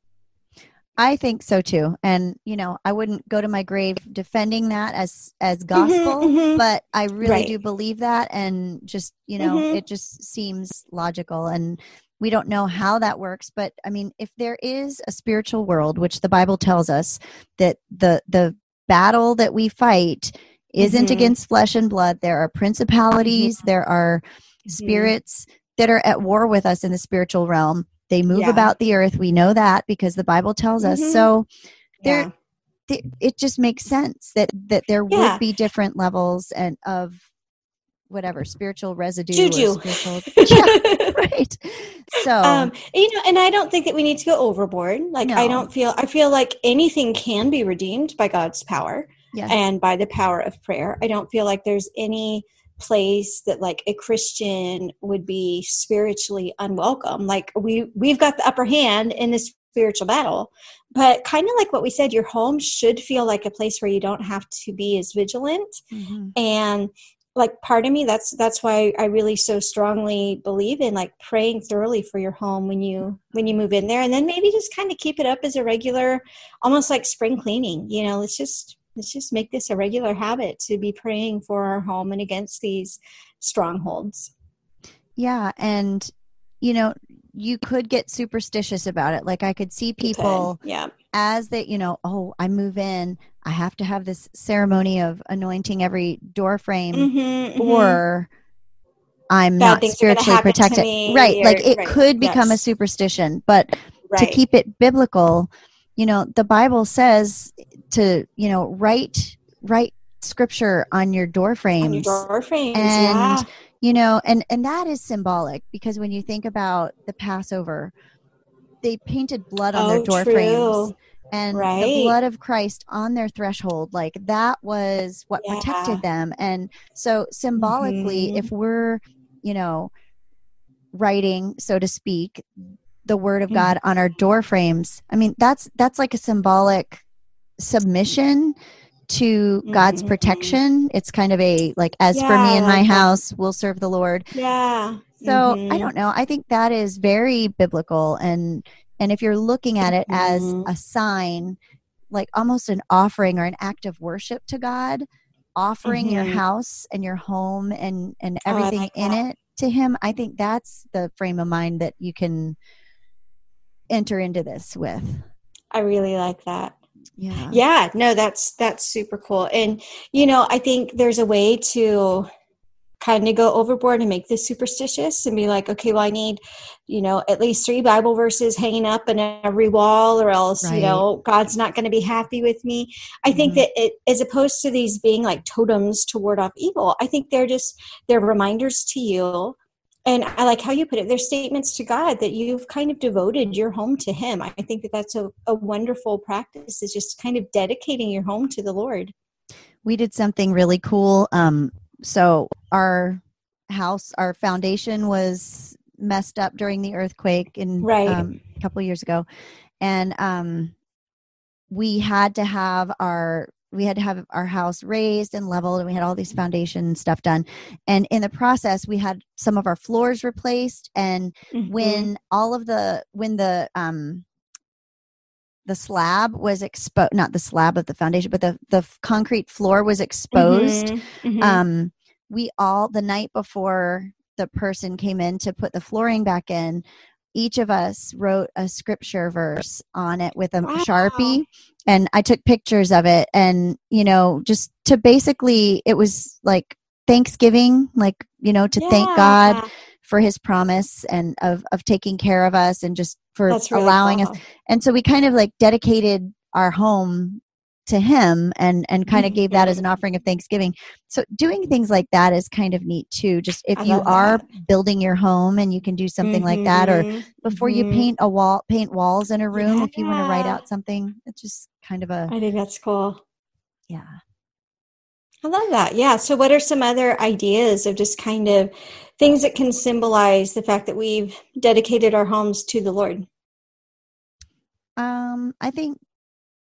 I think so too. And you know, I wouldn't go to my grave defending that as as mm-hmm, gospel, mm-hmm, mm-hmm. but I really right. do believe that and just, you know, mm-hmm. it just seems logical and we don't know how that works, but I mean, if there is a spiritual world, which the Bible tells us that the the battle that we fight isn't mm-hmm. against flesh and blood. There are principalities, mm-hmm. there are spirits that are at war with us in the spiritual realm. They move yeah. about the earth. We know that because the Bible tells us. Mm-hmm. So there yeah. it just makes sense that that there yeah. would be different levels and of whatever spiritual residue juju spiritual, yeah, right so um you know and i don't think that we need to go overboard like no. i don't feel i feel like anything can be redeemed by god's power yes. and by the power of prayer. I don't feel like there's any place that like a christian would be spiritually unwelcome. Like we we've got the upper hand in this spiritual battle. But kind of like what we said your home should feel like a place where you don't have to be as vigilant. Mm-hmm. and like part of me that's that's why i really so strongly believe in like praying thoroughly for your home when you when you move in there. And then maybe just kind of keep it up as a regular almost like spring cleaning you know let's just let's just make this a regular habit to be praying for our home and against these strongholds. Yeah. And, you know, you could get superstitious about it. Like I could see people yeah. as that, you know, oh, I move in, I have to have this ceremony of anointing every door frame mm-hmm, mm-hmm. or mm-hmm. I'm Bad not spiritually protected. Right. Or, like it right, could become yes. a superstition, but right. to keep it biblical, you know, the Bible says to you know write write scripture on your door frames your door frames and yeah. you know and and that is symbolic because when you think about the passover they painted blood on oh, their door true. frames and right. the blood of Christ on their threshold like that was what yeah. protected them and so symbolically mm-hmm. if we're you know writing so to speak the word of mm-hmm. God on our door frames i mean that's that's like a symbolic submission to God's mm-hmm. protection. It's kind of a like, as yeah, for me and my house, we'll serve the Lord. Yeah. So mm-hmm. I don't know. I think that is very biblical, and and if you're looking at it as mm-hmm. a sign, like almost an offering or an act of worship to God, offering your mm-hmm. house and your home and and oh, everything oh, like in it to Him, I think that's the frame of mind that you can enter into this with. I really like that yeah yeah no that's that's super cool and you know i think there's a way to kind of go overboard and make this superstitious and be like okay well i need you know at least three bible verses hanging up in every wall or else right. you know god's not going to be happy with me i mm-hmm. think that it as opposed to these being like totems to ward off evil i think they're just they're reminders to you and i like how you put it they're statements to god that you've kind of devoted your home to him. I think that that's a, a wonderful practice is just kind of dedicating your home to the lord. We did something really cool um so our house our foundation was messed up during the earthquake in right. um, a couple years ago. And um we had to have our we had to have our house raised and leveled and we had all these foundation stuff done and in the process we had some of our floors replaced and mm-hmm. when all of the when the um the slab was exposed not the slab of the foundation but the the concrete floor was exposed Mm-hmm, mhm. um we all the night before the person came in to put the flooring back in each of us wrote a scripture verse on it with a Wow. sharpie and i took pictures of it and you know just to basically it was like thanksgiving like you know to thank god for his promise and of of taking care of us and just for really allowing us and so we kind of like dedicated our home to him and and kind of gave that as an offering of thanksgiving so doing things like that is kind of neat too just if you are that. building your home and you can do something like that or Mhm, before you mhm. paint a wall paint walls in a room if you want to write out something it's just kind of a I think that's cool. yeah I love that. Yeah. So, what are some other ideas of just kind of things that can symbolize the fact that we've dedicated our homes to the Lord? um i think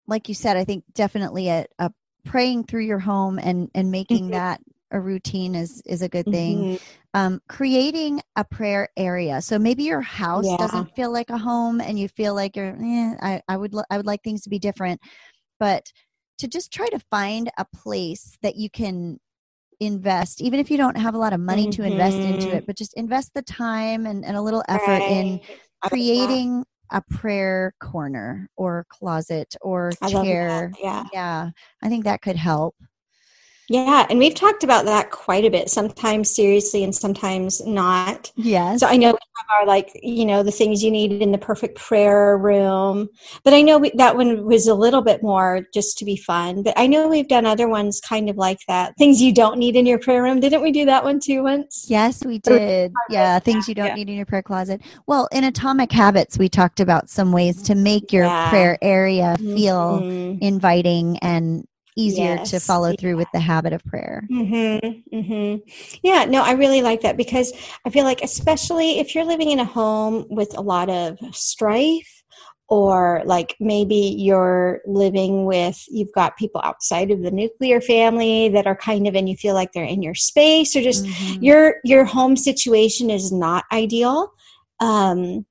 like you said i think definitely a, a praying through your home and and making Mhm. that a routine is is a good thing Mhm. um, creating a prayer area. So maybe your house Yeah. doesn't feel like a home, and you feel like you're. Eh, I, I would. li- I would like things to be different, but to just try to find a place that you can invest, even if you don't have a lot of money to invest into Mhm. it, but just invest the time and, and a little effort in Right. I love that. creating a prayer corner or closet or I love that. chair. Yeah. Yeah, I think that could help. Yeah. And we've talked about that quite a bit, sometimes seriously and sometimes not. Yes. So I know we have our like, you know, the things you need in the perfect prayer room. But I know we, that one was a little bit more just to be fun. But I know we've done other ones kind of like that. Things you don't need in your prayer room. Didn't we do that one too once? Yes, we did. Yeah, things you don't yeah. need in your prayer closet. Well, in Atomic Habits, we talked about some ways to make your Yeah. prayer area feel Mhm. inviting and easier to follow through with the habit of prayer. Mm-hmm, mm-hmm. Yeah, no, I really like that because I feel like, especially if you're living in a home with a lot of strife, or like maybe you're living with, you've got people outside of the nuclear family that are kind of, and you feel like they're in your space, or just Mhm. your your home situation is not ideal. Um,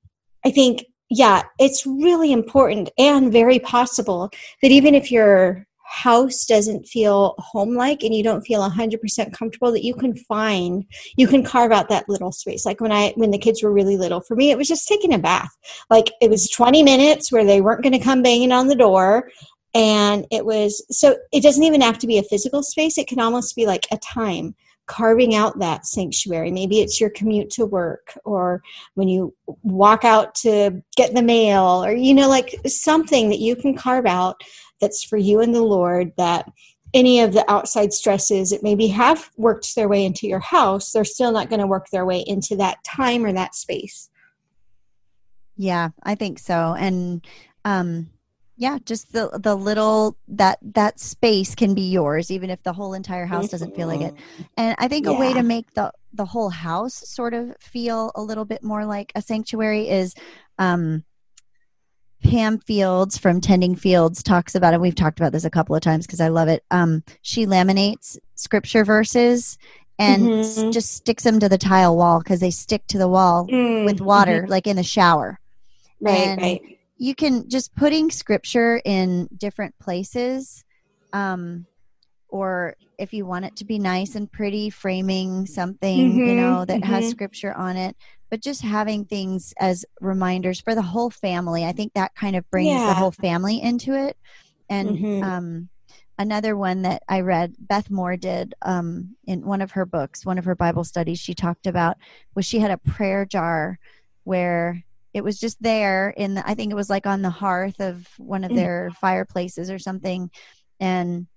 I think, yeah, it's really important and very possible that even if your house doesn't feel home like and you don't feel 100% comfortable that you can find you can carve out that little space. Like when i when the kids were really little for me it was just taking a bath. Like it was 20 minutes where they weren't going to come banging on the door and it was so it doesn't even have to be a physical space. It can almost be like a time carving out that sanctuary. Maybe it's your commute to work or when you walk out to get the mail or you know like something that you can carve out that's for you and the lord that any of the outside stresses that maybe have worked their way into your house they're still not going to work their way into that time or that space Yeah, I think so. And um yeah, just the the little that that space can be yours even if the whole entire house doesn't feel like it. And I think a way to make the the whole house sort of feel a little bit more like a sanctuary is um Pam Fields from Tending Fields talks about it. We've talked about this a couple of times because I love it. Um, she laminates scripture verses and s- Mhm. just sticks them to the tile wall because they stick to the wall Mm, with water, like in the shower right and- right you can just putting scripture in different places um or if you want it to be nice and pretty framing something you Mhm, know that has mhm. scripture on it but just having things as reminders for the whole family i think that kind of brings the whole family into it and Mhm. um another one that i read beth moore did um in one of her books one of her bible studies she talked about was she had a prayer jar where it was just there in the, i think it was like on the hearth of one of Mhm. their fireplaces or something and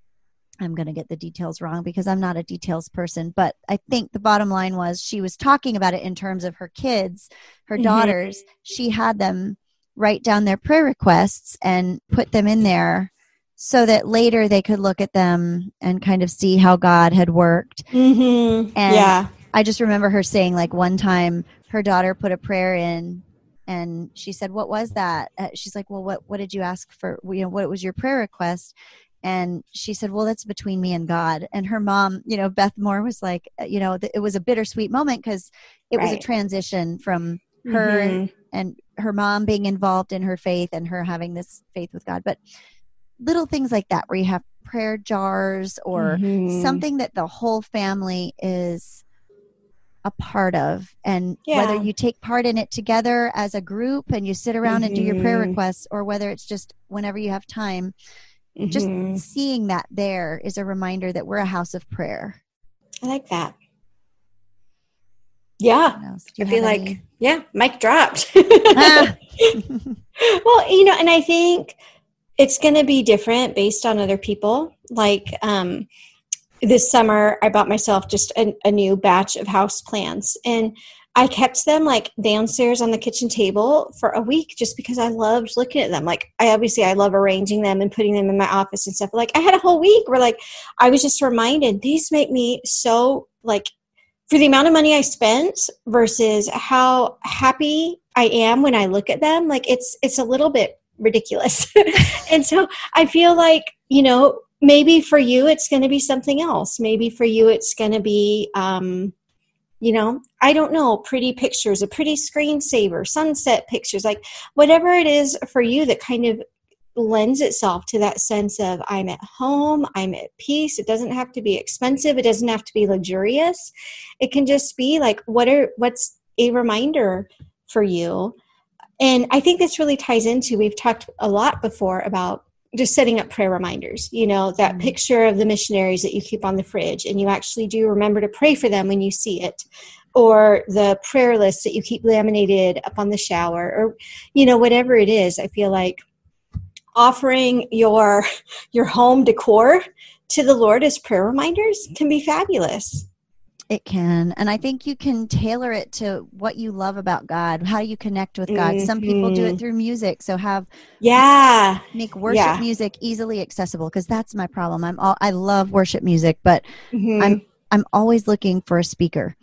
i'm going to get the details wrong because i'm not a details person but i think the bottom line was she was talking about it in terms of her kids her Mhm. daughters. She had them write down their prayer requests and put them in there so that later they could look at them and kind of see how god had worked. Mhm. And- yeah. I just remember her saying like one time her daughter put a prayer in and she said what was that? Uh, she's like well what what did you ask for? You know what was your prayer request and she said well that's between me and god and her mom you know beth moore was like uh, you know th- it was a bittersweet moment because it was a transition from her mm-hmm. and her mom being involved in her faith and her having this faith with God. But little things like that where you have prayer jars or mm-hmm. something that the whole family is a part of and yeah. whether you take part in it together as a group and you sit around mm-hmm. and do your prayer mm-hmm. requests or whether it's just whenever you have time mm-hmm. just seeing that there is a reminder that we're a house of prayer. I like that. Yeah. I feel like any? yeah mic dropped. Ah. well you know and i think it's going to be different based on other people. Like um this summer i bought myself just a, a new batch of house plants. And I kept them like downstairs on the kitchen table for a week just because I loved looking at them. Like I obviously I love arranging them and putting them in my office and stuff. Like I had a whole week where like I was just reminded these make me so like for the amount of money I spent versus how happy I am when I look at them, like it's it's a little bit ridiculous. and so I feel like, you know, maybe for you it's going to be something else. Maybe for you it's going to be um you know i don't know pretty pictures a pretty screensaver sunset pictures like whatever it is for you that kind of lends itself to that sense of i'm at home i'm at peace it doesn't have to be expensive it doesn't have to be luxurious. It can just be like what are what's a reminder for you? And i think this really ties into we've talked a lot before about just setting up prayer reminders you know that mm-hmm. picture of the missionaries that you keep on the fridge and you actually do remember to pray for them when you see it or the prayer list that you keep laminated up on the shower or you know whatever it is i feel like offering your your home decor to the lord as prayer reminders can be fabulous it can. And I think you can tailor it to what you love about God, how you connect with God. Mm-hmm. Some people do it mm-hmm. through music. So have Yeah. Make worship yeah. music easily accessible because that's my problem. I'm all I love worship music, but mm-hmm. I'm I'm always looking for a speaker.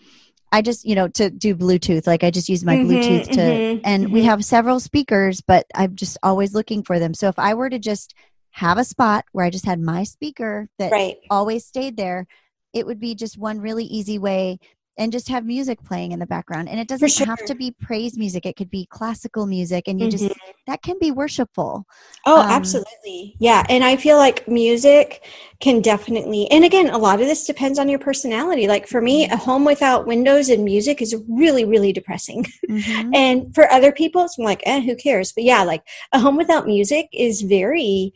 I just, you know, to do Bluetooth, like I just use my mm-hmm, Bluetooth to, mm-hmm, and we have several speakers, but I'm just always looking for them. So if I were to just have a spot where I just had my speaker that right. always stayed there, it would be just one really easy way and just have music playing in the background and it doesn't sure. have to be praise music it could be classical music and you mm-hmm. just that can be worshipful oh um, absolutely yeah and i feel like music can definitely and again a lot of this depends on your personality like for me mm-hmm. a home without windows and music is really really depressing mm-hmm. and for other people it's like eh who cares but yeah like a home without music is very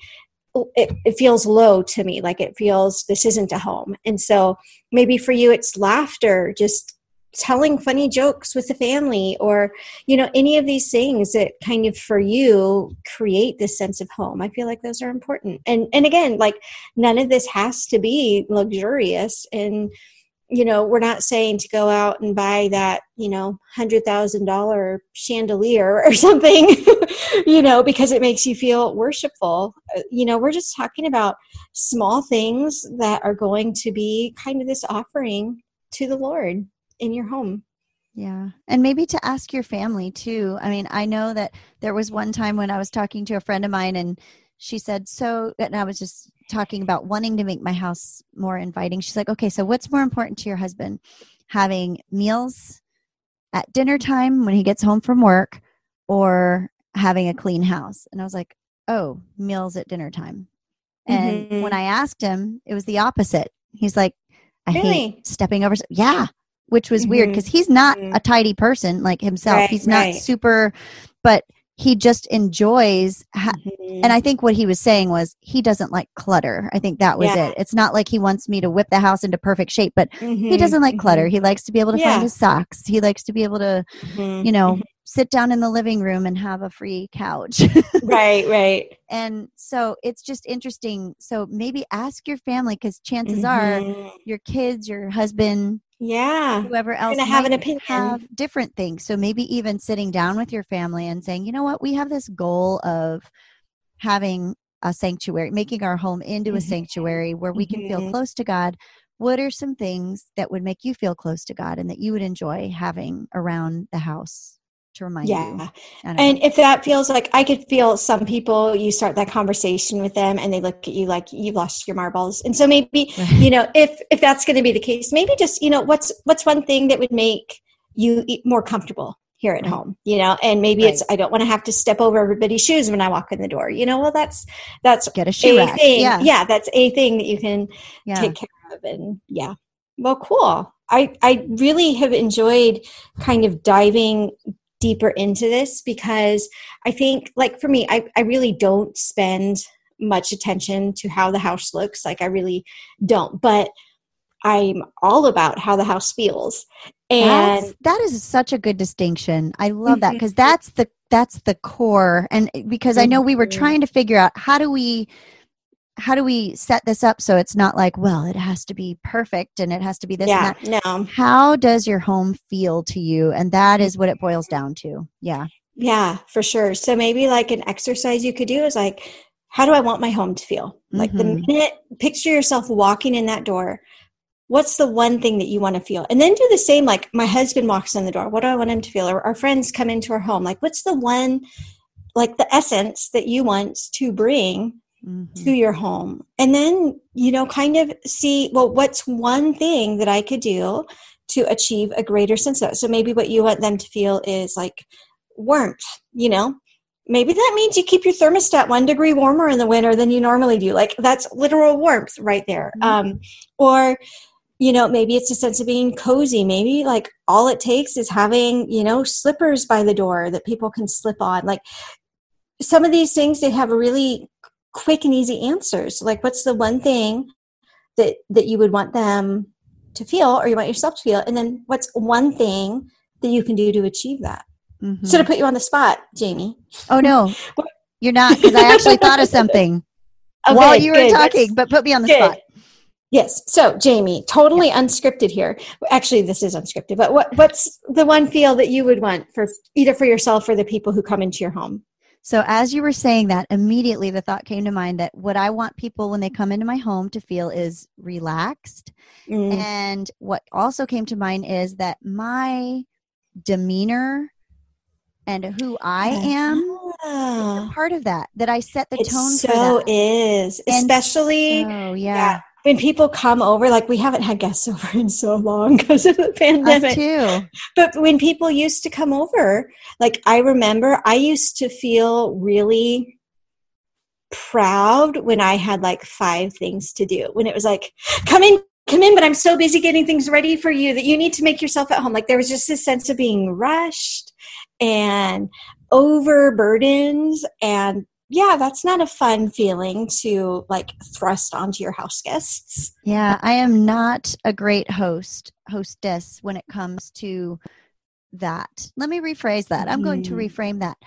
it, it feels low to me like it feels this isn't a home. And so maybe for you it's laughter just telling funny jokes with the family or you know any of these things that kind of for you create this sense of home. I feel like those are important. And and again like none of this has to be luxurious and you know, we're not saying to go out and buy that, you know, hundred thousand dollar chandelier or something, you know, because it makes you feel worshipful. Uh, you know, we're just talking about small things that are going to be kind of this offering to the Lord in your home. Yeah. And maybe to ask your family too. I mean, I know that there was one time when I was talking to a friend of mine and she said, So, and I was just talking about wanting to make my house more inviting. She's like, Okay, so what's more important to your husband? Having meals at dinner time when he gets home from work or having a clean house? And I was like, Oh, meals at dinner time. And mm-hmm. when I asked him, it was the opposite. He's like, I really? hate stepping over. Yeah, which was mm-hmm. weird because he's not mm-hmm. a tidy person like himself. Right, he's not right. super, but he just enjoys ha- mm-hmm. and i think what he was saying was he doesn't like clutter i think that was yeah. it it's not like he wants me to whip the house into perfect shape but mm-hmm. he doesn't like clutter mm-hmm. he likes to be able to yeah. find his socks he likes to be able to mm-hmm. you know mm-hmm. sit down in the living room and have a free couch right right and so it's just interesting so maybe ask your family because chances are mm-hmm. your kids your husband yeah. Whoever else to have an opinion have different things. So maybe even sitting down with your family and saying you know what? We have this goal of having a sanctuary making our home into mm-hmm. a sanctuary where we can mm-hmm. feel close to god. What are some things that would make you feel close to god and that you would enjoy having around the house to remind yeah. you. Yeah. And if that feels like I could feel some people, you start that conversation with them and they look at you like you've lost your marbles. And so maybe, you know, if if that's going to be the case, maybe just, you know, what's what's one thing that would make you more comfortable? here at home you know and maybe Right. it's i don't want to have to step over everybody's shoes when i walk in the door you know well that's that's Get a shoe a rack. thing Yeah. yeah that's a thing that you can Yeah. take care of and yeah well cool i i really have enjoyed kind of diving deeper into this because i think like for me i, I really don't spend much attention to how the house looks like i really don't but i'm all about how the house feels and That's, that is such a good distinction. I love that because that's the that's the core. And because I know we were Mhm. trying to figure out how do we how do we set this up so it's not like well it has to be perfect and it has to be this yeah and that. no How does your home feel to you? And that is what it boils down to. Yeah. Yeah, for sure. So maybe like an exercise you could do is like, how do I want my home to feel? Like the Mhm. minute, picture yourself walking in that door. What's the one thing that you want to feel? And then do the same. Like my husband walks in the door. What do I want him to feel? Or our friends come into our home. Like, what's the one, like the essence that you want to bring Mhm. to your home? And then, you know, kind of see, well, what's one thing that I could do to achieve a greater sense of it? So maybe what you want them to feel is like warmth, you know? Maybe that means you keep your thermostat one degree warmer in the winter than you normally do. Like that's literal warmth right there. Mhm. Um, or, you know, maybe it's a sense of being cozy. Maybe like all it takes is having, you know, slippers by the door that people can slip on. Like some of these things, they have a really quick and easy answers. Like what's the one thing that that you would want them to feel or you want yourself to feel? And then what's one thing that you can do to achieve that? Mhm. Should have put you on the spot, Jamie. Oh no, you're not because I actually thought of something Oh, while good, you were good. talking, but put me on the Good. spot. Yes. So, Jamie, totally unscripted here. Actually, this is unscripted. But what what's the one feel that you would want for either for yourself or the people who come into your home? So as you were saying that, immediately the thought came to mind that what I want people when they come into my home to feel is relaxed. Mm, And what also came to mind is that my demeanor and who I am ah, part of that. That I set the tone for so that. is, And especially so, yeah. yeah, when people come over. Like we haven't had guests over in so long because of the us pandemic. too. But when people used to come over, like I remember I used to feel really proud when I had like five things to do. When it was like, come in, come in, but I'm so busy getting things ready for you that you need to make yourself at home. Like there was just this sense of being rushed and overburdened and yeah, that's not a fun feeling to like thrust onto your house guests. Yeah, I am not a great host, hostess when it comes to that. Let me rephrase that. I'm going to Mhm. reframe that.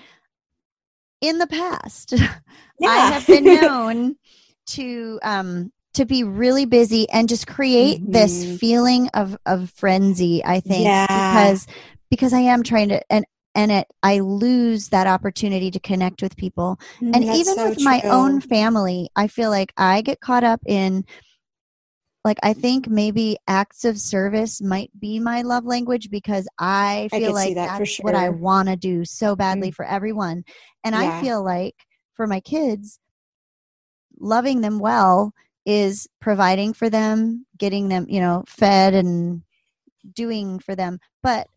In the past, Yeah. I have been known to um to be really busy and just create this Mhm. feeling of of frenzy, I think, Yeah. because because I am trying to and and it I lose that opportunity to connect with people. And Mm, That's even so with my own family i feel like i get caught up in like i think maybe acts of service might be my love language because i I feel see like that that's what i want to do so badly for everyone. And i feel like for my kids loving them well is providing for them getting them you know fed and doing for them. But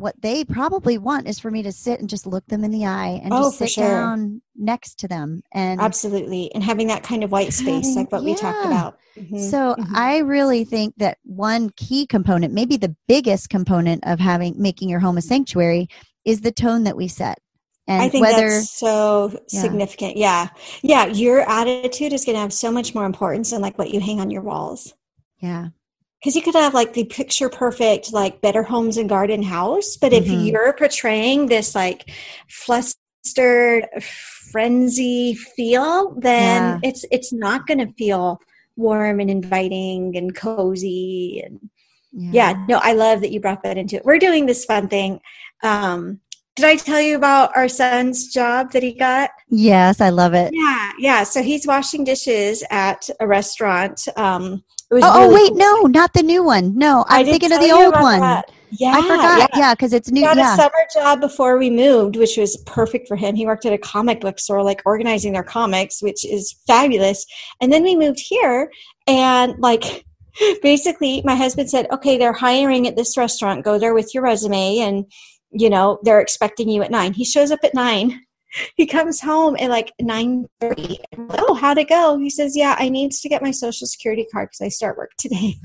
what they probably want is for me to sit and just look them in the eye and Oh, just sit sure. down next to them and Absolutely. And having that kind of white space, Having- like what we talked yeah. about. Mhm, so mhm. i really think that one key component maybe the biggest component of having making your home a sanctuary is the tone that we set and I think whether that's so Yeah. significant. Yeah. Yeah. Your attitude is going to have so much more importance than like what you hang on your walls. yeah Because you could have like the picture perfect, like better homes and garden house. But if Mhm. you're portraying this like flustered, frenzy feel, then Yeah. it's it's not going to feel warm and inviting and cozy and yeah no i love that you brought that into it we're doing this fun thing um did i tell you about our son's job that he got yes i love it yeah yeah so he's washing dishes at a restaurant um it was oh, oh wait cool. no not the new one. No i'm thinking of the old one. that. yeah i forgot. yeah. Because it's new he got yeah. a summer job before we moved which was perfect for him. He worked at a comic book store like organizing their comics which is fabulous. And then we moved here and like basically my husband said okay they're hiring at this restaurant. Go there with your resume and you know they're expecting you at nine. He shows up at nine he comes home at like 9.30 oh how'd it go? He says yeah i need to get my social security card because i start work today.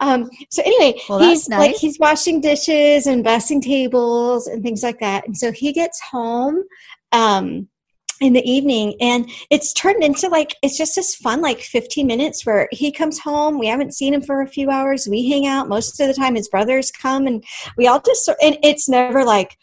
Um, so anyway Well, he's that's like he's washing dishes and bussing tables and things like that. And so he gets home um, in the evening and it's turned into like it's just this fun like 15 minutes where he comes home. We haven't seen him for a few hours. We hang out. Most of the time his brothers come and we all just and it's never like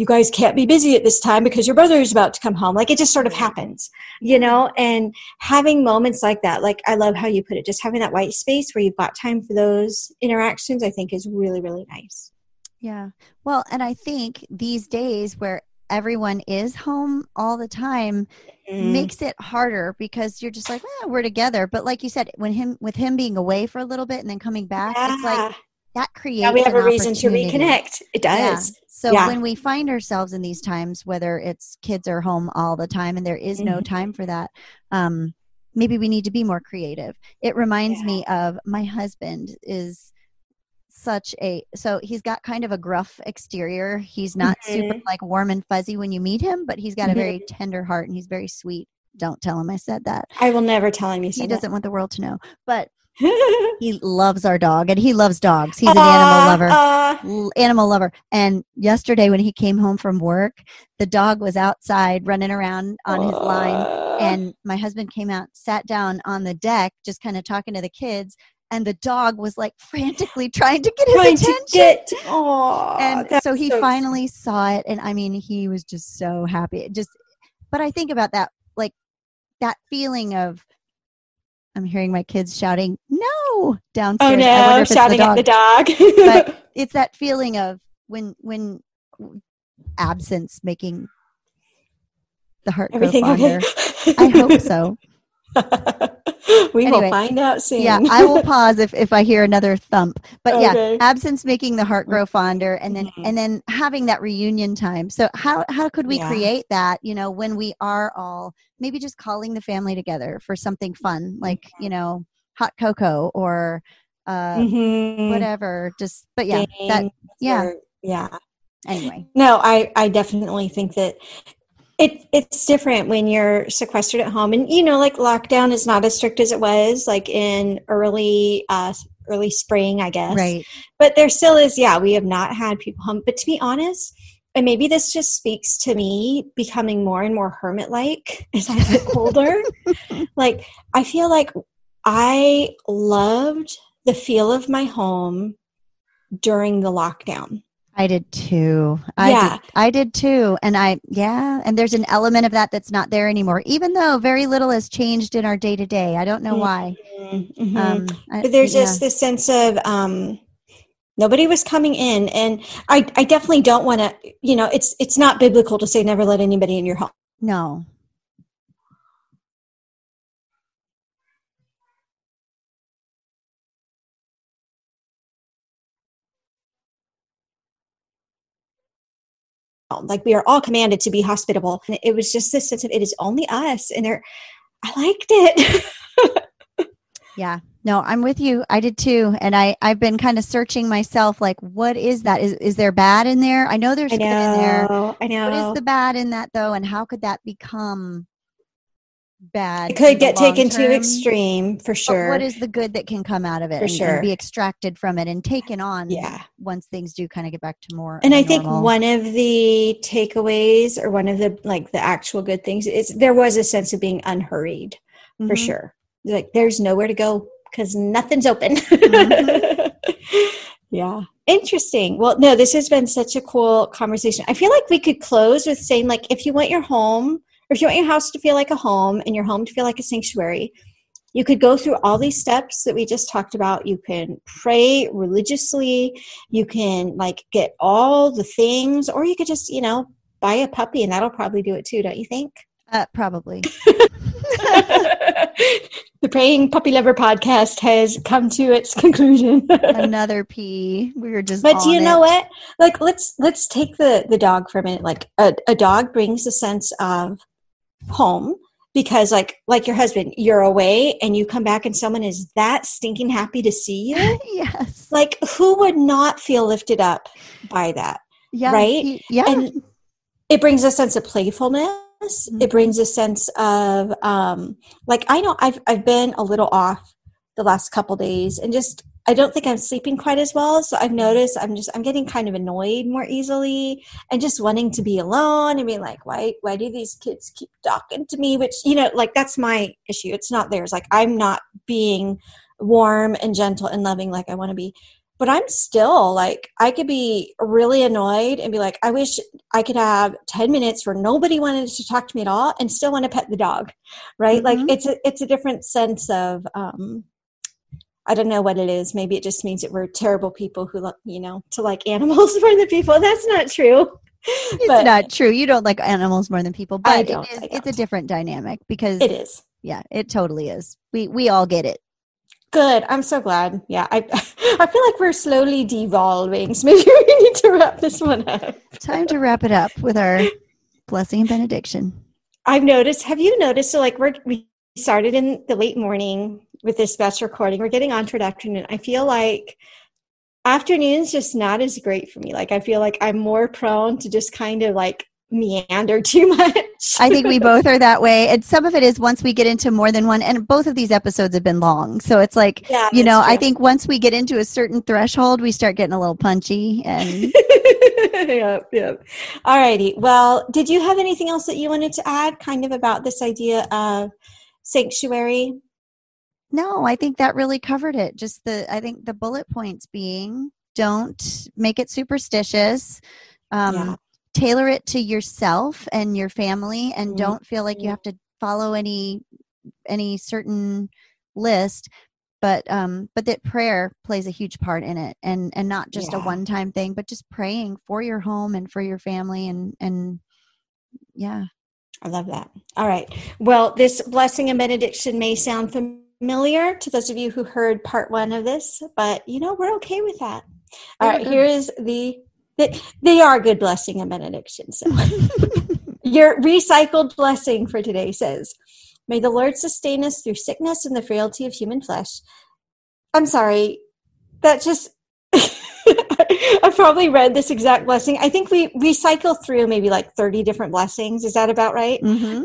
you guys can't be busy at this time because your brother is about to come home. Like it just sort of happens you know? And having moments like that like i love how you put it just having that white space where you've got time for those interactions i think is really really nice. Yeah. Well, and I think these days where everyone is home all the time Mm. makes it harder because you're just like, eh, we're together. But like you said, when him with him being away for a little bit and then coming back, it's like that creates now we have a reason to reconnect. It does So Yeah. when we find ourselves in these times, whether it's kids are home all the time and there is no Mhm. time for that, um, maybe we need to be more creative. It reminds Yeah. me of my husband is such a so he's got kind of a gruff exterior. He's not super Mhm. like warm and fuzzy when you meet him, but he's got a Mhm. very tender heart and he's very sweet. Don't tell him I said that. i will never tell him you He doesn't want the world to know. But that. he loves our dog and he loves dogs. He's an animal lover l- animal lover. And yesterday when he came home from work, the dog was outside running around on his line. And my husband came out, sat down on the deck, just kind of talking to the kids. And the dog was like frantically trying to get his trying attention. get aw, and so he so finally saw it. And I mean, he was just so happy. It just, but I think about that, like that feeling of, I'm hearing my kids shouting, no, oh, downstairs. oh I wonder no it's the shouting at the dog But- it's that feeling of when when absence making the heart grow everything fonder. okay I hope so. we Anyway, will find out soon Yeah, I will pause if, if I hear another thump. But yeah, absence making the heart grow fonder and then Mhm. and then having that reunion time. So how how could we Yeah. create that, you know, when we are all maybe just calling the family together for something fun, like, Mm-hmm. you know, hot cocoa or uh Mhm. whatever. Just but yeah, that yeah. or- yeah anyway. No, I, I definitely think that it it's different when you're sequestered at home, and you know, like lockdown is not as strict as it was like in early uh, early spring, I guess. Right. But there still is, yeah, we have not had people home. But to be honest, and maybe this just speaks to me becoming more and more hermit like as I get older. like I feel like I loved the feel of my home during the lockdown. I did too. I Yeah. did, I did too. And I, yeah, and there's an element of that that's not there anymore, even though very little has changed in our day to day. I don't know why. Mhm. Um, I- but there's yeah. just this sense of um, nobody was coming in, and I, I definitely don't want to. You know, it's it's not biblical to say never let anybody in your home. no. Like we are all commanded to be hospitable. And it was just this sense of it is only us, and they're. I liked it. Yeah. No, I'm with you. I did too. And I, I've been kind of searching myself, like, what is that? Is, is there bad in there? I know there's I good in there. I know. What is the bad in that though? And how could that become bad? it could get taken long too extreme for But sure. what is the good that can come out of it For and, sure. and be extracted from it and taken on yeah. once things do kind of get back to more and i think one of the takeaways or one of the like the actual good things is there was a sense of being unhurried for Mhm. sure like there's nowhere to go because nothing's open Mhm. yeah interesting well no this has been such a cool conversation i feel like we could close with saying like if you want your home or if you want your house to feel like a home and your home to feel like a sanctuary you could go through all these steps that we just talked about you can pray religiously you can like get all the things or you could just you know buy a puppy and that'll probably do it too don't you think Uh, probably. the praying puppy lover podcast has come to its conclusion Another P. We were just. but do you on know it. what like let's let's take the the dog for a minute like a, a dog brings a sense of home because like like your husband you're away and you come back and someone is that stinking happy to see you yes. like who would not feel lifted up by that Yeah. right? he- yeah. And it brings a sense of playfulness. Mhm. It brings a sense of um like I know I've I've been a little off the last couple days and just I don't think I'm sleeping quite as well. So I've noticed I'm just I'm getting kind of annoyed more easily and just wanting to be alone and being like, why why do these kids keep talking to me? Which, you know, like that's my issue. It's not theirs. Like I'm not being warm and gentle and loving like I want to be. But I'm still like I could be really annoyed and be like, I wish I could have 10 minutes where nobody wanted to talk to me at all and still want to pet the dog. Right? Like Mhm. it's a it's a different sense of um I don't know what it is. Maybe it just means that we're terrible people who, lo- you know, to like animals more than people. That's not true. it's but- not true. You don't like animals more than people, but I don't, is, it's a different dynamic because It is. yeah, it totally is. We we all get it. Good. I'm so glad. Yeah. I I feel like we're slowly devolving. So maybe we need to wrap this one up. Time to wrap it up with our blessing and benediction. I've noticed, have you noticed? So, like, we're, we started in the late morning with this batch recording. We're getting on toward afternoon. I feel like afternoon's just not as great for me. Like, I feel like I'm more prone to just kind of like meander too much. I think we both are that way. And some of it is once we get into more than one, and both of these episodes have been long. So it's like, yeah, you know, that's I think once we get into a certain threshold, we start getting a little punchy. And yep, yep. All righty. Well, did you have anything else that you wanted to add kind of about this idea of sanctuary? No, I think that really covered it. Just the, I think the bullet points being don't make it superstitious. Um, Yeah. Tailor it to yourself and your family, and Mhm. don't feel like you have to follow any any certain list. But um, but that prayer plays a huge part in it, and and not just a one time thing, but just praying for your home and for your family, and and yeah. I love that. All right. Well, this blessing and benediction may sound familiar to those of you who heard part one of this, but you know, we're okay with that. All right. good. Here is the, the they are good blessing and benediction. So your recycled blessing for today says, May the Lord sustain us through sickness and the frailty of human flesh. I'm sorry. That just I've probably read this exact blessing. I think we recycle through maybe like 30 different blessings. Is that about right? hmm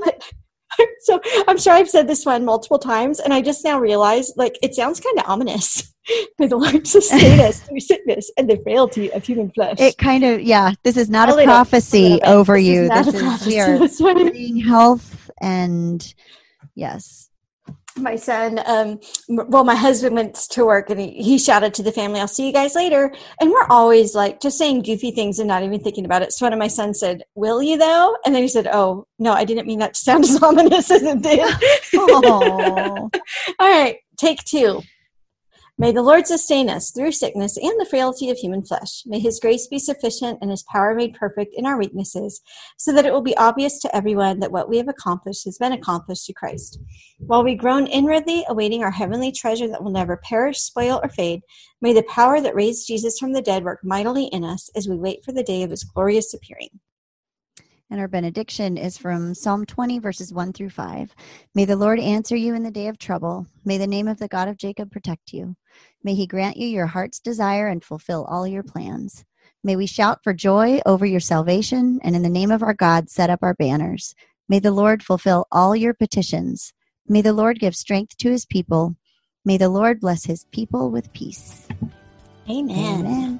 so I'm sure I've said this one multiple times, and I just now realize like it sounds kind of ominous. May the Lord sustain us through sickness and the frailty of human flesh. It kind of yeah. This is not A a, prophecy over This you. This is prophecy. we are being health and yes. My son um well my husband went to work and he, he shouted to the family i'll see you guys later. And we're always like just saying goofy things and not even thinking about it. So one of my sons said will you though? And then he said oh no i didn't mean that to sound as ominous as it did. All right take two May the Lord sustain us through sickness and the frailty of human flesh. May his grace be sufficient and his power made perfect in our weaknesses, so that it will be obvious to everyone that what we have accomplished has been accomplished to Christ. While we groan inwardly, awaiting our heavenly treasure that will never perish, spoil, or fade, may the power that raised Jesus from the dead work mightily in us as we wait for the day of his glorious appearing. And our benediction is from Psalm 20, verses 1 through 5. May the Lord answer you in the day of trouble. May the name of the God of Jacob protect you. May he grant you your heart's desire and fulfill all your plans. May we shout for joy over your salvation, and in the name of our God, set up our banners. May the Lord fulfill all your petitions. May the Lord give strength to his people. May the Lord bless his people with peace. Amen.